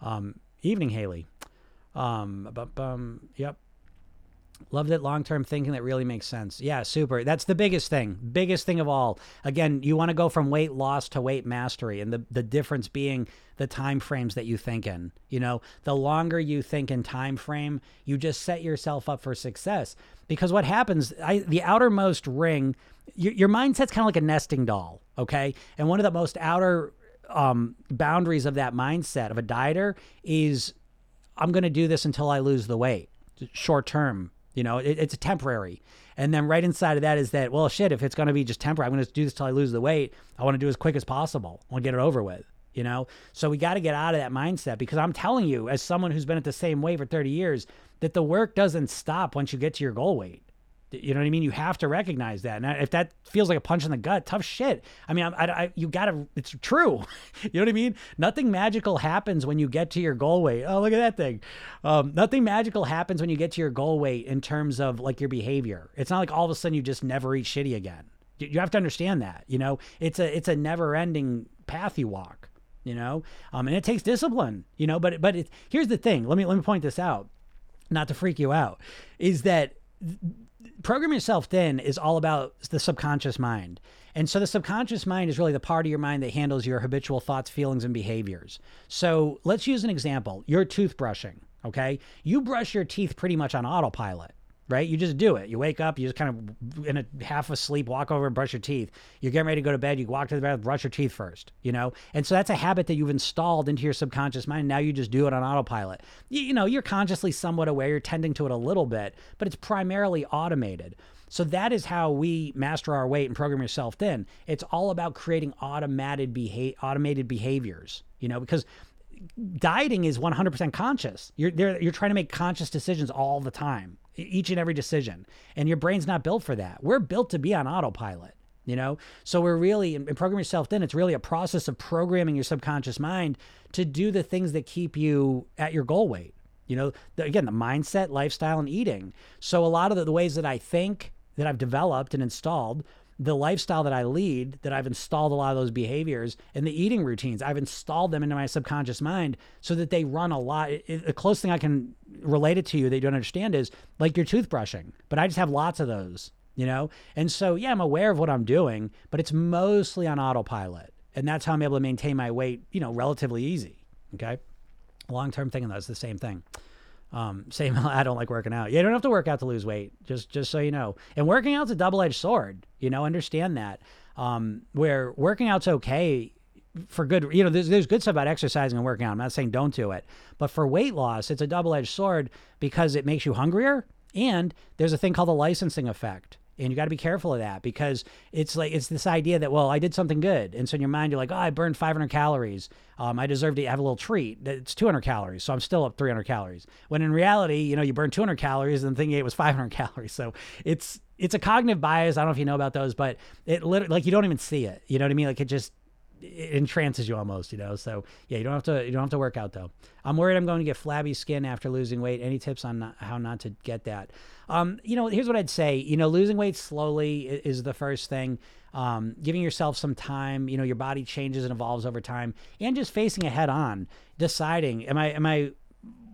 Um, evening, Haley. Um, but, um, yep. Loved it. Long term thinking that really makes sense. Yeah, super. That's the biggest thing. Biggest thing of all. Again, you want to go from weight loss to weight mastery, and the the difference being the time frames that you think in. You know, the longer you think in time frame, you just set yourself up for success. Because what happens, I, the outermost ring your, your mindset's kind of like a nesting doll, okay? And one of the most outer um, boundaries of that mindset of a dieter is I'm going to do this until I lose the weight, short term. You know, it, it's temporary. And then right inside of that is that, well, shit, if it's going to be just temporary, I'm going to do this till I lose the weight. I want to do as quick as possible. I want to get it over with, you know? So we got to get out of that mindset because I'm telling you, as someone who's been at the same weight for 30 years, that the work doesn't stop once you get to your goal weight. You know what I mean? You have to recognize that. And if that feels like a punch in the gut, tough shit. I mean, I, I, you gotta, it's true. you know what I mean? Nothing magical happens when you get to your goal weight. Oh, look at that thing. Um, nothing magical happens when you get to your goal weight in terms of like your behavior. It's not like all of a sudden you just never eat shitty again. You have to understand that, you know, it's a, it's a never ending path you walk, you know, um, and it takes discipline, you know, but, but it, here's the thing. Let me, let me point this out, not to freak you out, is that program yourself thin is all about the subconscious mind. And so the subconscious mind is really the part of your mind that handles your habitual thoughts, feelings, and behaviors. So let's use an example. You're toothbrushing, okay? You brush your teeth pretty much on autopilot right? You just do it. You wake up, you just kind of in a half asleep, walk over and brush your teeth. You're getting ready to go to bed, you walk to the bed, brush your teeth first, you know? And so that's a habit that you've installed into your subconscious mind. Now you just do it on autopilot. You, you know, you're consciously somewhat aware, you're tending to it a little bit, but it's primarily automated. So that is how we master our weight and program yourself thin. It's all about creating automated beha- automated behaviors, you know, because dieting is 100% conscious. You're you're trying to make conscious decisions all the time, each and every decision, and your brain's not built for that. We're built to be on autopilot. You know, so we're really in program yourself thin It's really a process of programming your subconscious mind to do the things that keep you at your goal weight. You know, the, again, the mindset, lifestyle, and eating. So a lot of the, the ways that I think that I've developed and installed the lifestyle that I lead, that I've installed a lot of those behaviors and the eating routines, I've installed them into my subconscious mind so that they run a lot. It, the closest thing I can relate it to you that you don't understand is like your toothbrushing, but I just have lots of those, you know? And so, yeah, I'm aware of what I'm doing, but it's mostly on autopilot. And that's how I'm able to maintain my weight, you know, relatively easy. Okay. Long term thinking, that's the same thing. Um, same, I don't like working out. You don't have to work out to lose weight, just just so you know. And working out's a double edged sword. You know, understand that. Um, where working out's okay for good, you know, there's, there's good stuff about exercising and working out. I'm not saying don't do it, but for weight loss, it's a double edged sword because it makes you hungrier, and there's a thing called the licensing effect. And you got to be careful of that because it's like it's this idea that well I did something good, and so in your mind you're like oh I burned 500 calories, um, I deserve to have a little treat. It's 200 calories, so I'm still up 300 calories. When in reality, you know you burned 200 calories and the thing thinking it was 500 calories. So it's it's a cognitive bias. I don't know if you know about those, but it literally like you don't even see it. You know what I mean? Like it just it entrances you almost, you know. So yeah, you don't have to you don't have to work out though. I'm worried I'm going to get flabby skin after losing weight. Any tips on not, how not to get that? Um, you know, here's what I'd say. You know, losing weight slowly is the first thing. Um, giving yourself some time. You know, your body changes and evolves over time, and just facing it head on, deciding, am I am I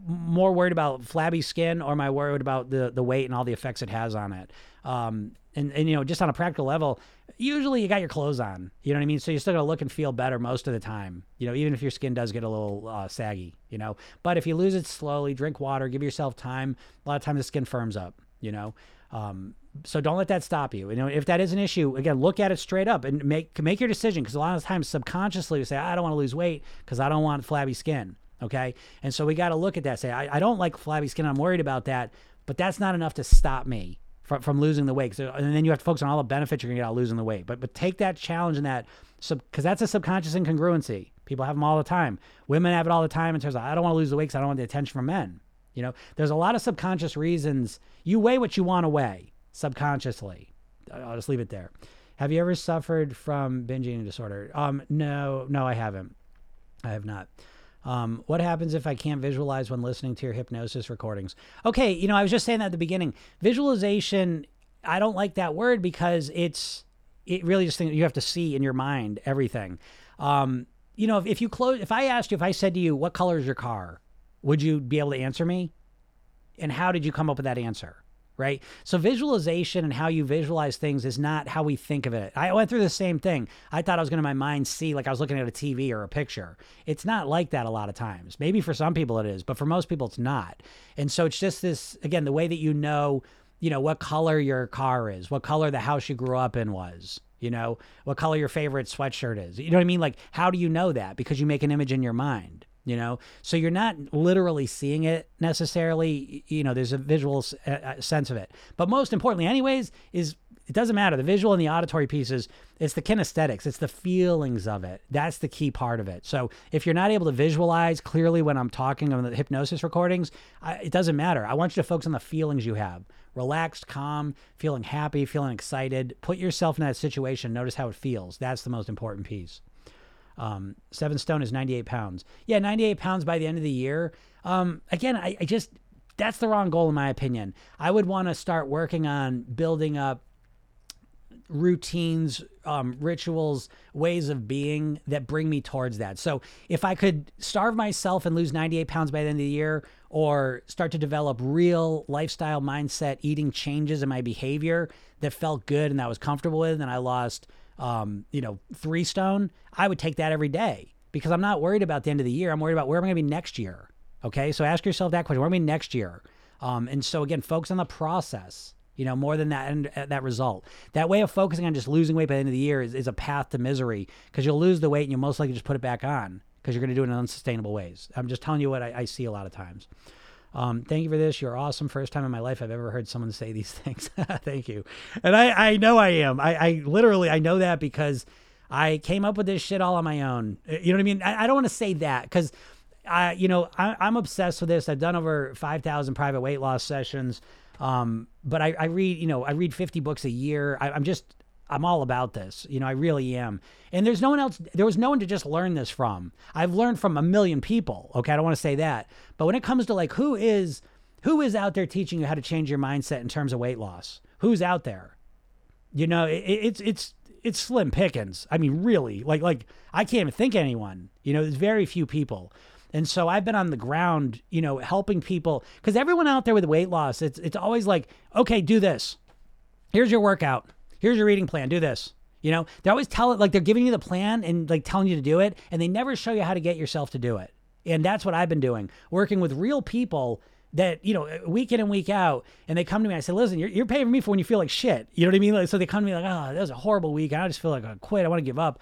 more worried about flabby skin or am I worried about the the weight and all the effects it has on it? Um, and, and you know, just on a practical level, usually you got your clothes on. You know what I mean? So you're still gonna look and feel better most of the time. You know, even if your skin does get a little uh, saggy. You know, but if you lose it slowly, drink water, give yourself time. A lot of times the skin firms up. You know, um, so don't let that stop you. You know, if that is an issue, again, look at it straight up and make make your decision. Because a lot of times, subconsciously, we say, I don't want to lose weight because I don't want flabby skin. Okay, and so we got to look at that. Say, I, I don't like flabby skin. I'm worried about that, but that's not enough to stop me from, from losing the weight. So, and then you have to focus on all the benefits you're gonna get out of losing the weight. But but take that challenge and that sub because that's a subconscious incongruency. People have them all the time. Women have it all the time in terms of I don't want to lose the weight because I don't want the attention from men. You know, there's a lot of subconscious reasons. You weigh what you want to weigh subconsciously. I'll just leave it there. Have you ever suffered from binge eating disorder? Um, no, no, I haven't. I have not. Um, what happens if I can't visualize when listening to your hypnosis recordings? Okay, you know, I was just saying that at the beginning. Visualization, I don't like that word because it's it really just think you have to see in your mind everything. Um, you know, if, if you close, if I asked you, if I said to you, "What color is your car?" would you be able to answer me? And how did you come up with that answer? Right? So visualization and how you visualize things is not how we think of it. I went through the same thing. I thought I was going to my mind see like I was looking at a TV or a picture. It's not like that a lot of times. Maybe for some people it is, but for most people it's not. And so it's just this again, the way that you know, you know, what color your car is, what color the house you grew up in was. You know, what color your favorite sweatshirt is. You know what I mean? Like, how do you know that? Because you make an image in your mind you know? So you're not literally seeing it necessarily. You know there's a visual sense of it. But most importantly anyways is it doesn't matter. The visual and the auditory pieces it's the kinesthetics. It's the feelings of it. That's the key part of it. So if you're not able to visualize clearly when i'm talking on the hypnosis recordings I, it doesn't matter. I want you to focus on the feelings you have. Relaxed calm feeling happy feeling excited. Put yourself in that situation. Notice how it feels. That's the most important piece um, seven stone is 98 pounds. Yeah, 98 pounds by the end of the year. Um, again, I, I just, that's the wrong goal in my opinion. I would want to start working on building up routines um, rituals, ways of being that bring me towards that. So if I could starve myself and lose 98 pounds by the end of the year, or start to develop real lifestyle mindset, eating changes in my behavior that felt good and that I was comfortable with, and I lost, um, you know, three stone, I would take that every day because I'm not worried about the end of the year. I'm worried about where am I going to be next year. Okay, so ask yourself that question: Where am I next year? Um, and so again, focus on the process you know, more than that and uh, that result. That way of focusing on just losing weight by the end of the year is, is a path to misery because you'll lose the weight and you'll most likely just put it back on because you're going to do it in unsustainable ways. I'm just telling you what I, I see a lot of times. Um, thank you for this. You're awesome. First time in my life I've ever heard someone say these things. thank you. And I, I know I am. I, I literally, I know that because I came up with this shit all on my own. Uh, you know what I mean? I, I don't want to say that because I, you know, I, I'm obsessed with this. I've done over 5,000 private weight loss sessions. Um, but I, I, read, you know, I read 50 books a year. I, I'm just, I'm all about this. You know, I really am. And there's no one else, there was no one to just learn this from. I've learned from a million people. Okay. I don't want to say that. But when it comes to like who is, who is out there teaching you how to change your mindset in terms of weight loss? Who's out there? You know, it, it's, it's, it's slim pickings. I mean, really, like, like I can't even think anyone, you know, there's very few people. And so I've been on the ground, you know, helping people because everyone out there with weight loss, it's it's always like, okay, do this. Here's your workout. Here's your reading plan. Do this. You know, they always tell it like they're giving you the plan and like telling you to do it, and they never show you how to get yourself to do it. And that's what I've been doing, working with real people that you know week in and week out and they come to me i say listen you're, you're paying me for when you feel like shit you know what i mean like, so they come to me like oh that was a horrible week and i just feel like i quit i want to give up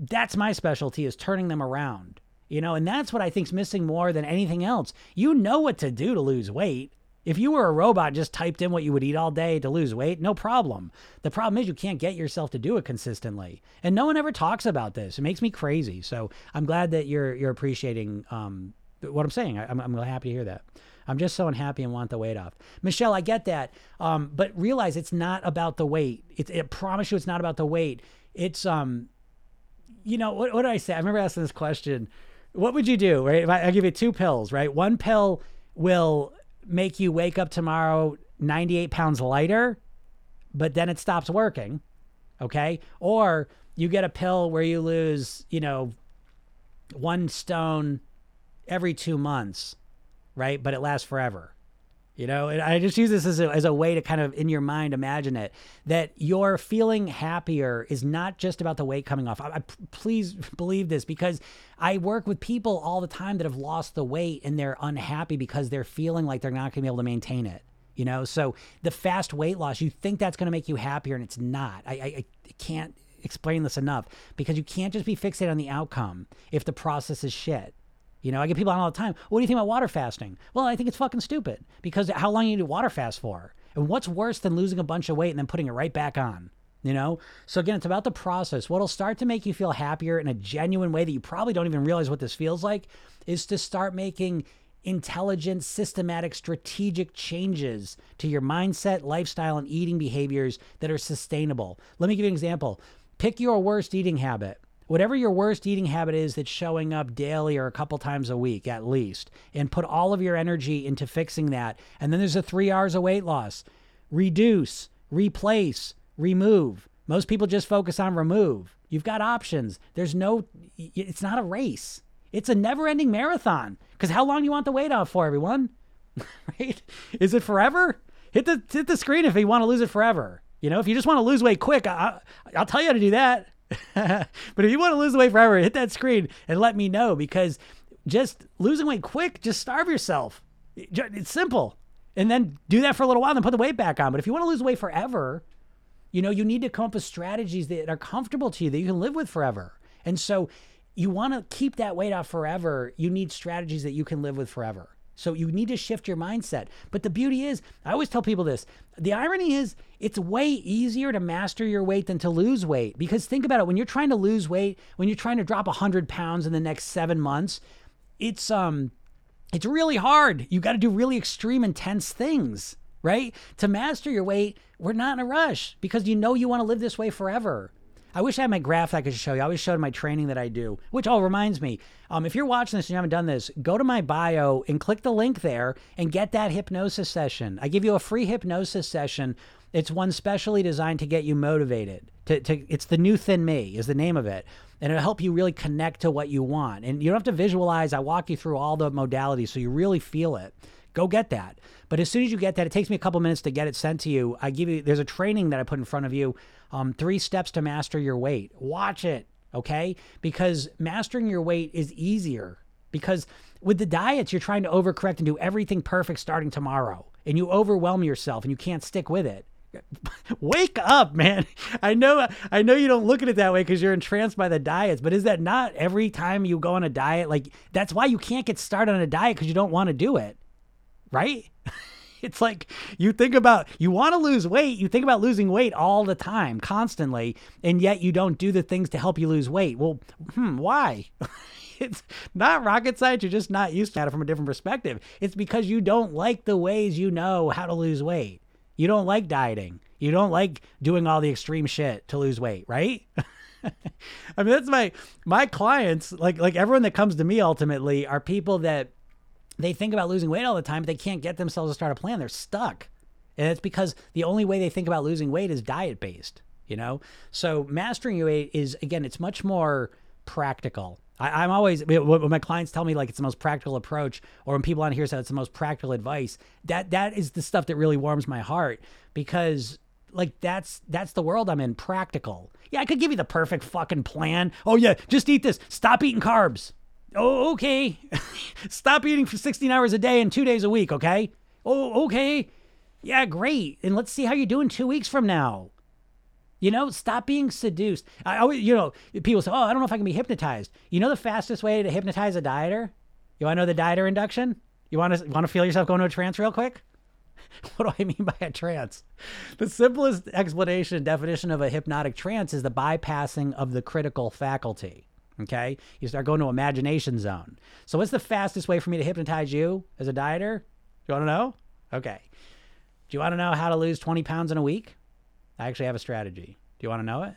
that's my specialty is turning them around you know, and that's what I think's missing more than anything else. You know what to do to lose weight. If you were a robot, just typed in what you would eat all day to lose weight, no problem. The problem is you can't get yourself to do it consistently, and no one ever talks about this. It makes me crazy. So I'm glad that you're you're appreciating um, what I'm saying. I, am I'm, I'm happy to hear that. I'm just so unhappy and want the weight off. Michelle, I get that, um, but realize it's not about the weight. It's, I promise you, it's not about the weight. It's um, you know what? What did I say? I remember asking this question what would you do? Right? If I, I give you two pills, right? One pill will make you wake up tomorrow 98 pounds lighter, but then it stops working. Okay. Or you get a pill where you lose, you know, one stone every two months, right? But it lasts forever. You know, and I just use this as a, as a way to kind of in your mind imagine it that you're feeling happier is not just about the weight coming off. I, I, please believe this because I work with people all the time that have lost the weight and they're unhappy because they're feeling like they're not going to be able to maintain it. You know, so the fast weight loss, you think that's going to make you happier, and it's not. I, I, I can't explain this enough because you can't just be fixated on the outcome if the process is shit. You know, I get people on all the time. What do you think about water fasting? Well, I think it's fucking stupid because how long you need to water fast for? And what's worse than losing a bunch of weight and then putting it right back on? You know? So again, it's about the process. What'll start to make you feel happier in a genuine way that you probably don't even realize what this feels like is to start making intelligent, systematic, strategic changes to your mindset, lifestyle, and eating behaviors that are sustainable. Let me give you an example. Pick your worst eating habit whatever your worst eating habit is that's showing up daily or a couple times a week at least, and put all of your energy into fixing that. And then there's a three hours of weight loss. Reduce, replace, remove. Most people just focus on remove. You've got options. There's no, it's not a race. It's a never ending marathon. Because how long do you want the weight off for, everyone? right? Is it forever? Hit the, hit the screen if you want to lose it forever. You know, if you just want to lose weight quick, I, I'll tell you how to do that. but if you want to lose the weight forever, hit that screen and let me know because just losing weight quick, just starve yourself. It's simple. And then do that for a little while then put the weight back on. But if you want to lose weight forever, you know, you need to come up with strategies that are comfortable to you that you can live with forever. And so you want to keep that weight off forever. You need strategies that you can live with forever. So you need to shift your mindset. But the beauty is, I always tell people this the irony is, it's way easier to master your weight than to lose weight. Because think about it when you're trying to lose weight, when you're trying to drop 100 pounds in the next seven months, it's, um, it's really hard. You got to do really extreme, intense things, right? To master your weight, we're not in a rush because you know you want to live this way forever. I wish I had my graph that I could show you. I always showed my training that I do, which all reminds me. Um, if you're watching this and you haven't done this, go to my bio and click the link there and get that hypnosis session. I give you a free hypnosis session. It's one specially designed to get you motivated. To, to it's the new thin me is the name of it, and it'll help you really connect to what you want. And you don't have to visualize. I walk you through all the modalities so you really feel it. Go get that. But as soon as you get that, it takes me a couple minutes to get it sent to you. I give you there's a training that I put in front of you um, three steps to master your weight. Watch it, okay? Because mastering your weight is easier. Because with the diets, you're trying to overcorrect and do everything perfect starting tomorrow, and you overwhelm yourself and you can't stick with it. Wake up, man. I know I know you don't look at it that way because you're entranced by the diets, but is that not every time you go on a diet? Like that's why you can't get started on a diet because you don't want to do it. Right? it's like you think about you want to lose weight, you think about losing weight all the time, constantly, and yet you don't do the things to help you lose weight. Well, hmm, why? it's not rocket science. You're just not used to it from a different perspective. It's because you don't like the ways you know how to lose weight. You don't like dieting. You don't like doing all the extreme shit to lose weight, right? I mean, that's my my clients, like like everyone that comes to me ultimately are people that they think about losing weight all the time, but they can't get themselves to start a plan. They're stuck. And it's because the only way they think about losing weight is diet based, you know? So mastering your weight is, again, it's much more practical. I, am always, when my clients tell me like it's the most practical approach, or when people on here say it's the most practical advice, that that is the stuff that really warms my heart because like that's that's the world I'm in, practical. Yeah, I could give you the perfect fucking plan. Oh yeah, just eat this. Stop eating carbs. Oh, okay. Stop eating for 16 hours a day and two days a week, okay? Oh, okay. Yeah, great. And let's see how you're doing two weeks from now. You know, stop being seduced. I always, you know, people say, oh, I don't know if I can be hypnotized. You know the fastest way to hypnotize a dieter? You want to know the dieter induction? You want to want to feel yourself going to a trance real quick? what do I mean by a trance? The simplest explanation and definition of a hypnotic trance is the bypassing of the critical faculty. Okay. You start going to imagination zone. So, what's the fastest way for me to hypnotize you as a dieter? Do you want to know? Okay. Do you want to know how to lose 20 pounds in a week? I actually have a strategy. Do you want to know it?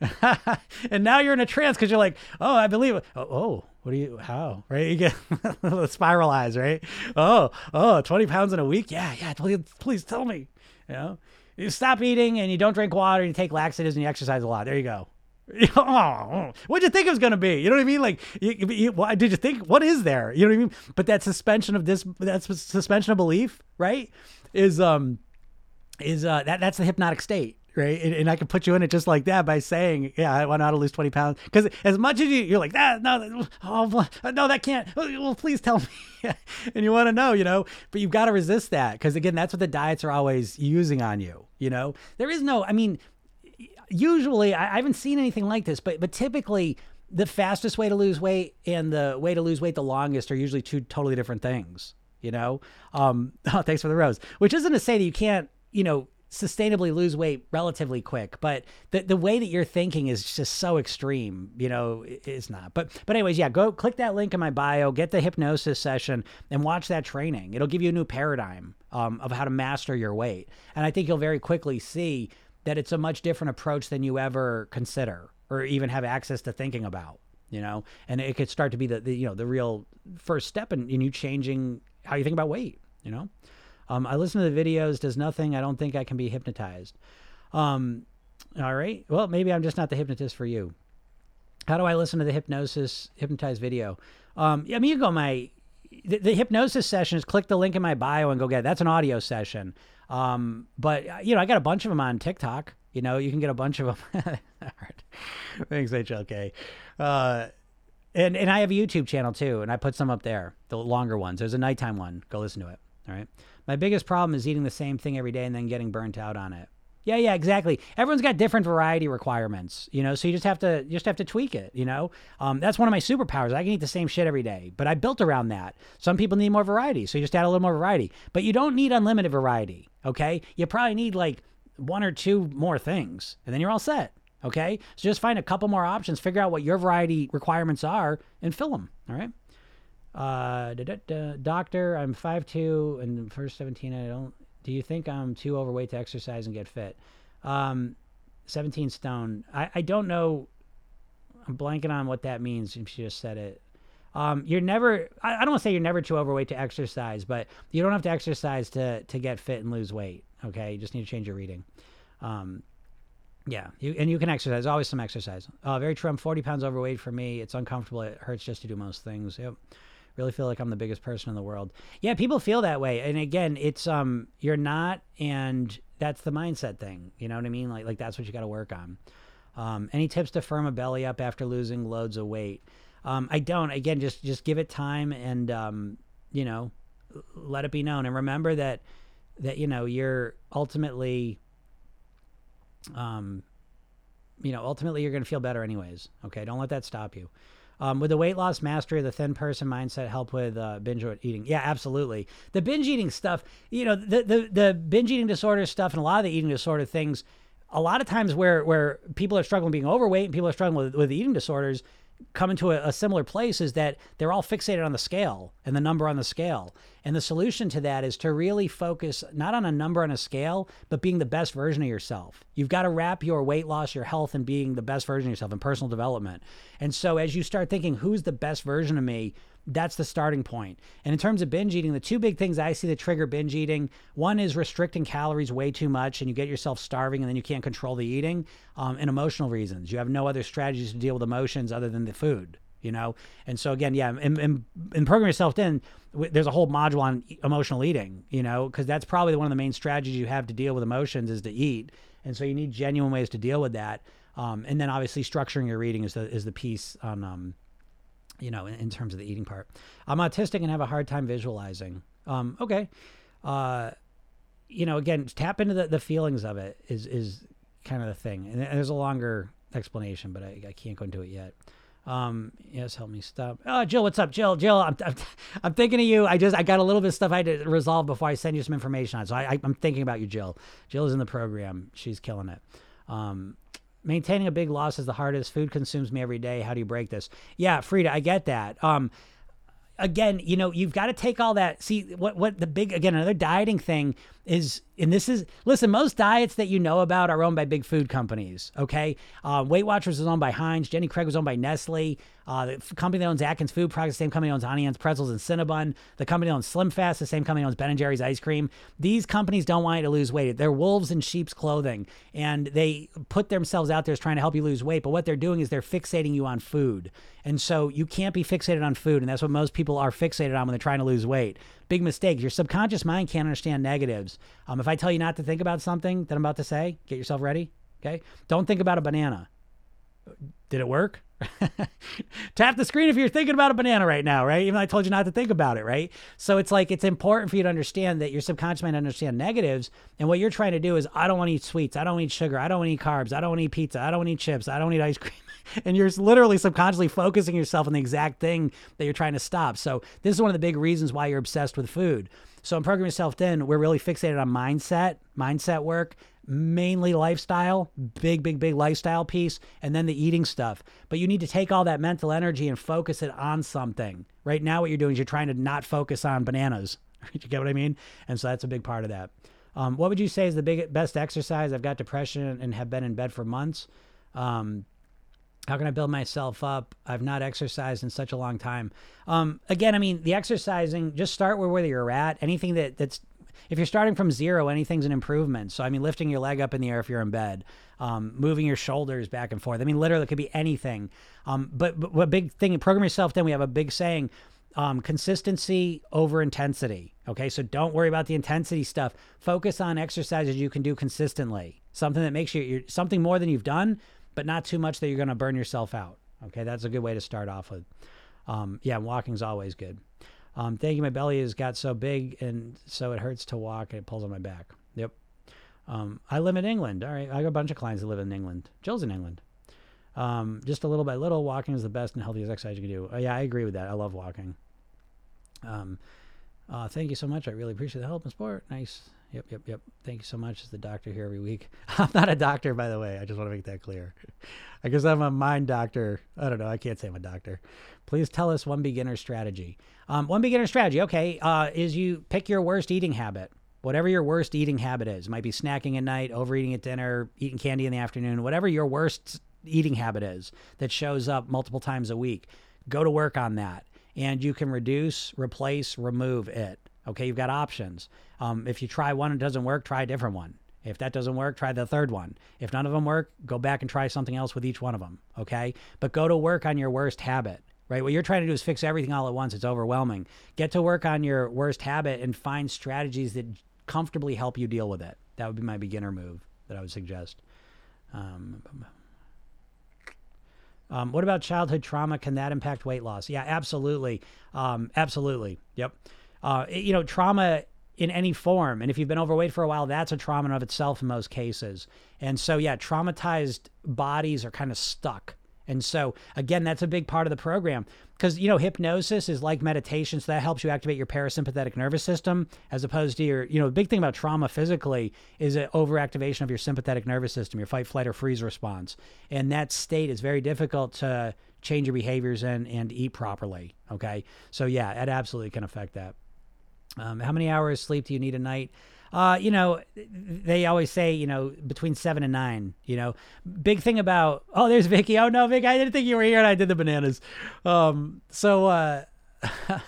and now you're in a trance because you're like, oh, I believe it. Oh, oh, what do you, how? Right? You get spiralize, right? Oh, oh, 20 pounds in a week? Yeah, yeah, please, please tell me. You know, you stop eating and you don't drink water and you take laxatives and you exercise a lot. There you go. what'd you think it was going to be? You know what I mean? Like, you, you, did you think? What is there? You know what I mean? But that suspension of this, that suspension of belief, right? Is um, is uh, that that's the hypnotic state, right? And, and, I can put you in it just like that by saying, yeah, I want to lose twenty pounds. Because as much as you, you're like that, no, oh no, that can't. Well, please tell me. and you want to know, you know, but you've got to resist that because again, that's what the diets are always using on you. You know, there is no, I mean usually I, I haven't seen anything like this, but but typically the fastest way to lose weight and the way to lose weight the longest are usually two totally different things. You know, um, oh, thanks for the rose. Which isn't to say that you can't, you know, sustainably lose weight relatively quick, but the the way that you're thinking is just so extreme. You know, it's not. But but anyways, yeah, go click that link in my bio, get the hypnosis session, and watch that training. It'll give you a new paradigm um, of how to master your weight, and I think you'll very quickly see that it's a much different approach than you ever consider or even have access to thinking about you know? And it could start to be the, the you know the real first step in, in you changing how you think about weight you know? Um, i listen to the videos does nothing. I don't think i can be hypnotized. Um, all right. Well maybe i'm just not the hypnotist for you. How do i listen to the hypnosis hypnotized video? Um, i mean you go my the, the hypnosis session is click the link in my bio and go get it. that's an audio session um, but uh, you know, I got a bunch of them on TikTok. You know, you can get a bunch of them. Thanks, HLK. Uh, and and I have a YouTube channel too, and I put some up there, the longer ones. There's a nighttime one. Go listen to it. All right. My biggest problem is eating the same thing every day and then getting burnt out on it. Yeah, yeah, exactly. Everyone's got different variety requirements, you know. So you just have to just have to tweak it, you know. Um, that's one of my superpowers. I can eat the same shit every day, but I built around that. Some people need more variety, so you just add a little more variety. But you don't need unlimited variety, okay? You probably need like one or two more things, and then you're all set. Okay, so just find a couple more options, figure out what your variety requirements are, and fill them. All right. Uh, doctor, I'm 5'2", and first 17, I don't do you think I'm too overweight to exercise and get fit? Um, 17 stone. I, I don't know. I'm blanking on what that means. She just said it. Um, you're never. I, I don't want to say you're never too overweight to exercise, but you don't have to exercise to to get fit and lose weight. Okay, you just need to change your reading. Um, yeah, you, and you can exercise. Always some exercise. Uh, very true. I'm 40 pounds overweight for me. It's uncomfortable. It hurts just to do most things. Yep. Really feel like I'm the biggest person in the world. Yeah, people feel that way. And again, it's um, you're not, and that's the mindset thing. You know what I mean? Like like that's what you got to work on. Um, any tips to firm a belly up after losing loads of weight? Um, I don't. Again, just just give it time and um, you know, let it be known. And remember that that you know you're ultimately um, you know, ultimately you're going to feel better anyways. Okay, don't let that stop you. Um, with the weight loss mastery, the thin person mindset help with uh, binge eating? Yeah, absolutely. The binge eating stuff, you know, the, the the binge eating disorder stuff and a lot of the eating disorder things. A lot of times where where people are struggling being overweight and people are struggling with, with eating disorders, come to a, a, similar place is that they're all fixated on the scale and the number on the scale. And the solution to that is to really focus not on a number on a scale, but being the best version of yourself. You've got to wrap your weight loss, your health, and being the best version of yourself in personal development. And so as you start thinking, who's the best version of me? That's the starting point. And in terms of binge eating, the two big things I see that trigger binge eating one is restricting calories way too much and you get yourself starving and then you can't control the eating, um, and emotional reasons. You have no other strategies to deal with emotions other than the food. You know, and so again, yeah, and, and, and program yourself Thin. There's a whole module on emotional eating. You know, because that's probably one of the main strategies you have to deal with emotions is to eat, and so you need genuine ways to deal with that. Um, and then obviously structuring your reading is the is the piece on um, you know, in, in, terms of the eating part. I'm autistic and have a hard time visualizing. Um, okay. Uh, you know, again, tap into the, the feelings of it is, is kind of the thing. And there's a longer explanation, but I, I can't go into it yet. Um, yes, help me stop. Oh, Jill, what's up, Jill? Jill, I'm, I'm, I'm, thinking of you. I just, I got a little bit of stuff I had to resolve before I send you some information on. So I, I, am thinking about you, Jill. Jill is in the program. She's killing it. Um, maintaining a big loss is the hardest. Food consumes me every day. How do you break this? Yeah, Frida, I get that. Um, again, you know, you've got to take all that. See what what the big again another dieting thing is, and this is listen. Most diets that you know about are owned by big food companies. Okay, uh, Weight Watchers is owned by Heinz. Jenny Craig was owned by Nestle. Uh, the company that owns Atkins Food Products, the same company owns Anne's Pretzels and Cinnabon. The company that owns Slim Fast, the same company owns Ben and Jerry's ice cream. These companies don't want you to lose weight. They're wolves in sheep's clothing, and they put themselves out there as trying to help you lose weight. But what they're doing is they're fixating you on food, and so you can't be fixated on food, and that's what most people are fixated on when they're trying to lose weight. Big mistake. Your subconscious mind can't understand negatives. Um, if I tell you not to think about something that I'm about to say, get yourself ready. Okay, don't think about a banana. Did it work? Tap the screen if you're thinking about a banana right now, right? Even though I told you not to think about it, right? So it's like it's important for you to understand that your subconscious mind understand negatives, and what you're trying to do is I don't want to eat sweets, I don't eat sugar, I don't want eat carbs, I don't want eat pizza, I don't want eat chips, I don't eat ice cream. and you're literally subconsciously focusing yourself on the exact thing that you're trying to stop. So this is one of the big reasons why you're obsessed with food. So in Program Yourself Thin, we're really fixated on mindset, mindset work, mainly lifestyle, big, big, big lifestyle piece, and then the eating stuff. But you need to take all that mental energy and focus it on something. Right now, what you're doing is you're trying to not focus on bananas. you get what I mean? And so that's a big part of that. Um, what would you say is the big, best exercise? I've got depression and have been in bed for months. Um, how can I build myself up? I've not exercised in such a long time. Um, again, I mean, the exercising, just start where, where you're at. Anything that, that's if you're starting from zero, anything's an improvement. So, I mean, lifting your leg up in the air if you're in bed, um, moving your shoulders back and forth. I mean, literally, it could be anything. Um, but, but big thing, program yourself, thin we have a big saying um, consistency over intensity. Okay, so don't worry about the intensity stuff. Focus on exercises you can do consistently. Something that makes you something more than you've done, but not too much that you're going to burn yourself out. Okay, that's a good way to start off with. Um, yeah, walking's always good. Um, thank you. My belly has got so big and so it hurts to walk and it pulls on my back. Yep. Um, I live in England. All right. I got a bunch of clients that live in England. Jill's in England. Um, just a little by little, walking is the best and healthiest exercise you can do. Uh, yeah, I agree with that. I love walking. Um, uh, thank you so much. I really appreciate the help and support. Nice. Yep, yep, yep. Thank you so much. As the doctor here every week. I'm not a doctor, by the way. I just want to make that clear. I guess I'm a mind doctor. I don't know. I can't say I'm a doctor. Please tell us one beginner strategy. Um, one beginner strategy, okay, uh, is you pick your worst eating habit. whatever your worst eating habit is. It might be snacking at night, overeating at dinner, eating candy in the afternoon, whatever your worst eating habit is that shows up multiple times a week. Go to work on that. And you can reduce, replace, remove it. Okay, you've got options. Um, if you try one and it doesn't work, try a different one. If that doesn't work, try the third one. If none of them work, go back and try something else with each one of them. Okay, but go to work on your worst habit right? What you're trying to do is fix everything all at once. It's overwhelming. Get to work on your worst habit and find strategies that comfortably help you deal with it. That would be my beginner move that I would suggest. Um, um, what about childhood trauma? Can that impact weight loss? Yeah, absolutely. Um, absolutely. Yep. Uh, you know, trauma in any form. And if you've been overweight for a while, that's a trauma in of itself in most cases. And so, yeah, traumatized bodies are kind of stuck. And so, again, that's a big part of the program because, you know, hypnosis is like meditation. So that helps you activate your parasympathetic nervous system as opposed to your, you know, the big thing about trauma physically is an overactivation of your sympathetic nervous system, your fight, flight, or freeze response. And that state is very difficult to change your behaviors and, and eat properly. Okay. So, yeah, it absolutely can affect that. Um, how many hours of sleep do you need a night? Uh, you know, they always say, you know, between seven and nine, you know, big thing about, oh, there's Vicky. Oh no, Vic, I didn't think you were here and I did the bananas. Um, so, uh,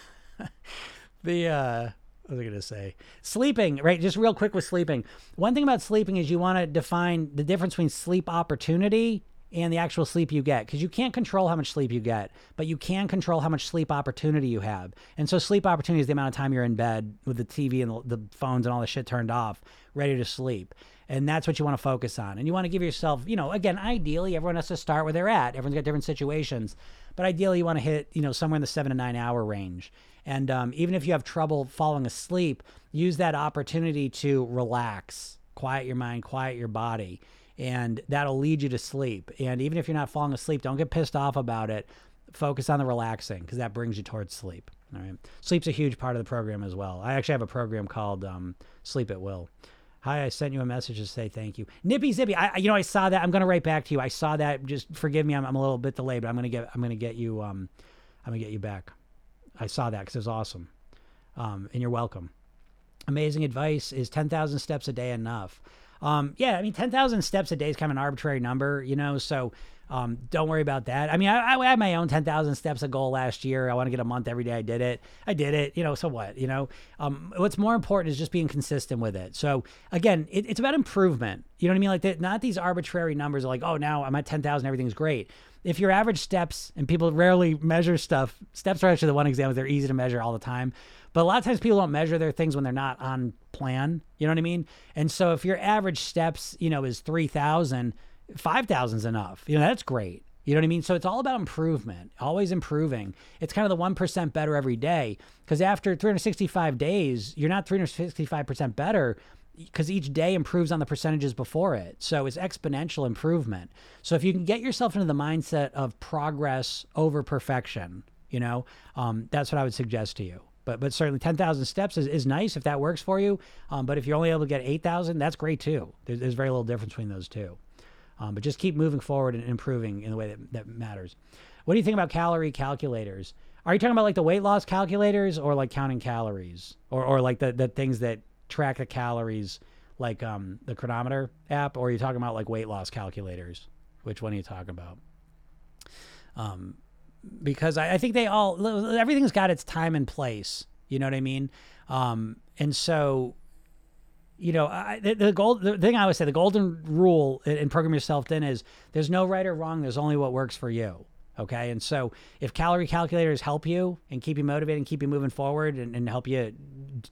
the, uh, what was I going to say? Sleeping, right? Just real quick with sleeping. One thing about sleeping is you want to define the difference between sleep opportunity and the actual sleep you get because you can't control how much sleep you get, but you can control how much sleep opportunity you have. And so, sleep opportunity is the amount of time you're in bed with the TV and the, phones and all the shit turned off, ready to sleep. And that's what you want to focus on. And you want to give yourself, you know, again, ideally, everyone has to start where they're at. Everyone's got different situations, but ideally, you want to hit, you know, somewhere in the seven to nine hour range. And um, even if you have trouble falling asleep, use that opportunity to relax, quiet your mind, quiet your body and that'll lead you to sleep. And even if you're not falling asleep, don't get pissed off about it. Focus on the relaxing because that brings you towards sleep. All right. Sleep's a huge part of the program as well. I actually have a program called um, Sleep at Will. Hi, I sent you a message to say thank you. Nippy Zippy, I you know I saw that. I'm gonna write back to you. I saw that. Just forgive me. I'm, I'm a little bit delayed, but I'm gonna get I'm gonna get you um I'm gonna get you back. I saw that because it was awesome. Um, and you're welcome. Amazing advice. Is 10,000 steps a day enough? Um, yeah, I mean, 10,000 steps a day is kind of an arbitrary number, you know, so um, don't worry about that. I mean, I, I had my own 10,000 steps a goal last year. I want to get a month every day. I did it. I did it, you know, so what, you know, um, what's more important is just being consistent with it. So again, it, it's about improvement. You know what I mean? Like the, not these arbitrary numbers like, oh, now I'm at 10,000, everything's great. If your average steps and people rarely measure stuff, steps are actually the one example. They're easy to measure all the time. But a lot of times people don't measure their things when they're not on plan. You know what I mean? And so if your average steps, you know, is 3,000, 5,000 is enough. You know, that's great. You know what I mean? So it's all about improvement, always improving. It's kind of the 1% better every day because after 365 days, you're not 365% better because each day improves on the percentages before it. So it's exponential improvement. So if you can get yourself into the mindset of progress over perfection, you know, um, that's what I would suggest to you. But but certainly 10,000 steps is, is nice if that works for you. Um, but if you're only able to get 8,000, that's great too. There's, there's, very little difference between those two. Um, but just keep moving forward and improving in the way that, that matters. What do you think about calorie calculators? Are you talking about like the weight loss calculators or like counting calories or, or like the, the things that track the calories like um, the Cronometer app or are you talking about like weight loss calculators? Which one are you talking about? Um, because I, I, think they all everything's got its time and place. You know what I mean? Um, and so, you know, I, the, the gold the thing I would say the golden rule in, in program yourself thin is there's no right or wrong. There's only what works for you. Okay. And so if calorie calculators help you and keep you motivated and keep you moving forward and, and help you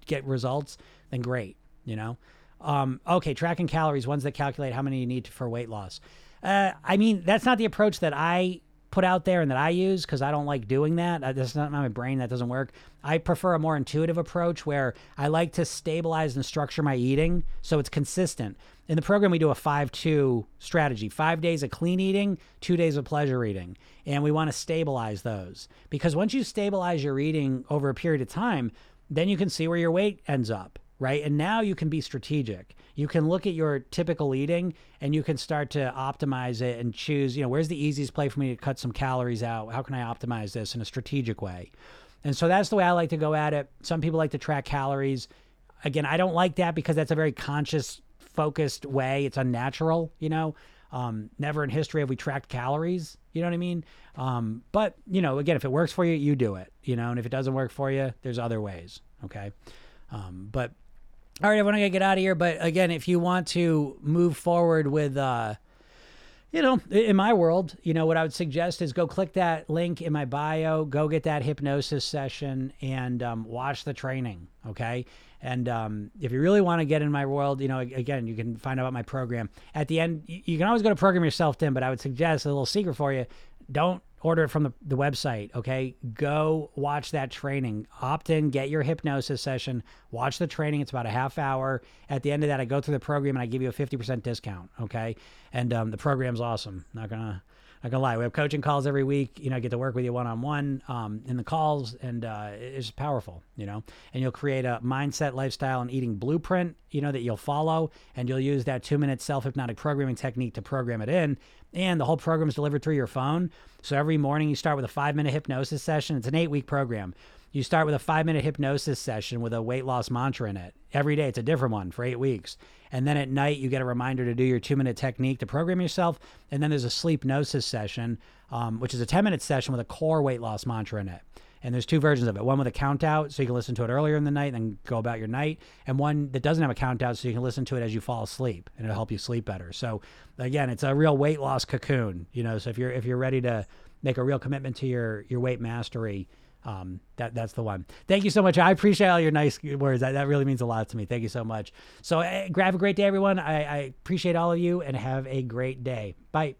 get results, then great. You know. Um, okay, tracking calories, ones that calculate how many you need for weight loss. Uh, I mean, that's not the approach that I put out there and that I use because I don't like doing that. That's not my brain. That doesn't work. I prefer a more intuitive approach where I like to stabilize and structure my eating so it's consistent. In the program, we do a 5 2 strategy five days of clean eating, two days of pleasure eating. And we want to stabilize those because once you stabilize your eating over a period of time, then you can see where your weight ends up right? And now you can be strategic. You can look at your typical eating and you can start to optimize it and choose, you know, where's the easiest play for me to cut some calories out? How can I optimize this in a strategic way? And so that's the way I like to go at it. Some people like to track calories. again, I don't like that because that's a very conscious, focused way. It's unnatural, you know. Um, never in history have we tracked calories. You know what I mean? Um, but you know, again, if it works for you, you do it. You know, and if it doesn't work for you, there's other ways. Okay. Um, but all right, I want to get out of here. But again, if you want to move forward with, uh, you know, in my world, you know, what I would suggest is go click that link in my bio, go get that hypnosis session, and um, watch the training. Okay. And um, if you really want to get in my world, you know, again, you can find out about my program. At the end, you can always go to program yourself, thin, but I would suggest a little secret for you. Don't order it from the, the website. Okay. Go watch that training. Opt in, get your hypnosis session, watch the training. It's about a half hour. At the end of that, I go through the program and I give you a 50% discount. Okay. And um, the program's awesome. Not to not gonna lie, we have coaching calls every week. You know, I get to work with you one on one in the calls, and uh, it's powerful. You know, and you'll create a mindset, lifestyle, and eating blueprint. You know that you'll follow, and you'll use that two minute self hypnotic programming technique to program it in. And the whole program is delivered through your phone. So every morning you start with a five minute hypnosis session. It's an eight week program. You start with a five minute hypnosis session with a weight loss mantra in it. Every day, it's a different one for eight weeks. And then at night, you get a reminder to do your two minute technique to program yourself. And then there's a sleep gnosis session, um, which is a 10 minute session with a core weight loss mantra in it. And there's two versions of it one with a count out, so you can listen to it earlier in the night and then go about your night, and one that doesn't have a count out, so you can listen to it as you fall asleep, and it'll help you sleep better. So, again, it's a real weight loss cocoon, you know. So if you're if you're ready to make a real commitment to your your weight mastery, um, that that's the one. Thank you so much. I appreciate all your nice words. That, that really means a lot to me. Thank you so much. So, uh, grab a great day, everyone. I, I appreciate all of you and have a great day. Bye.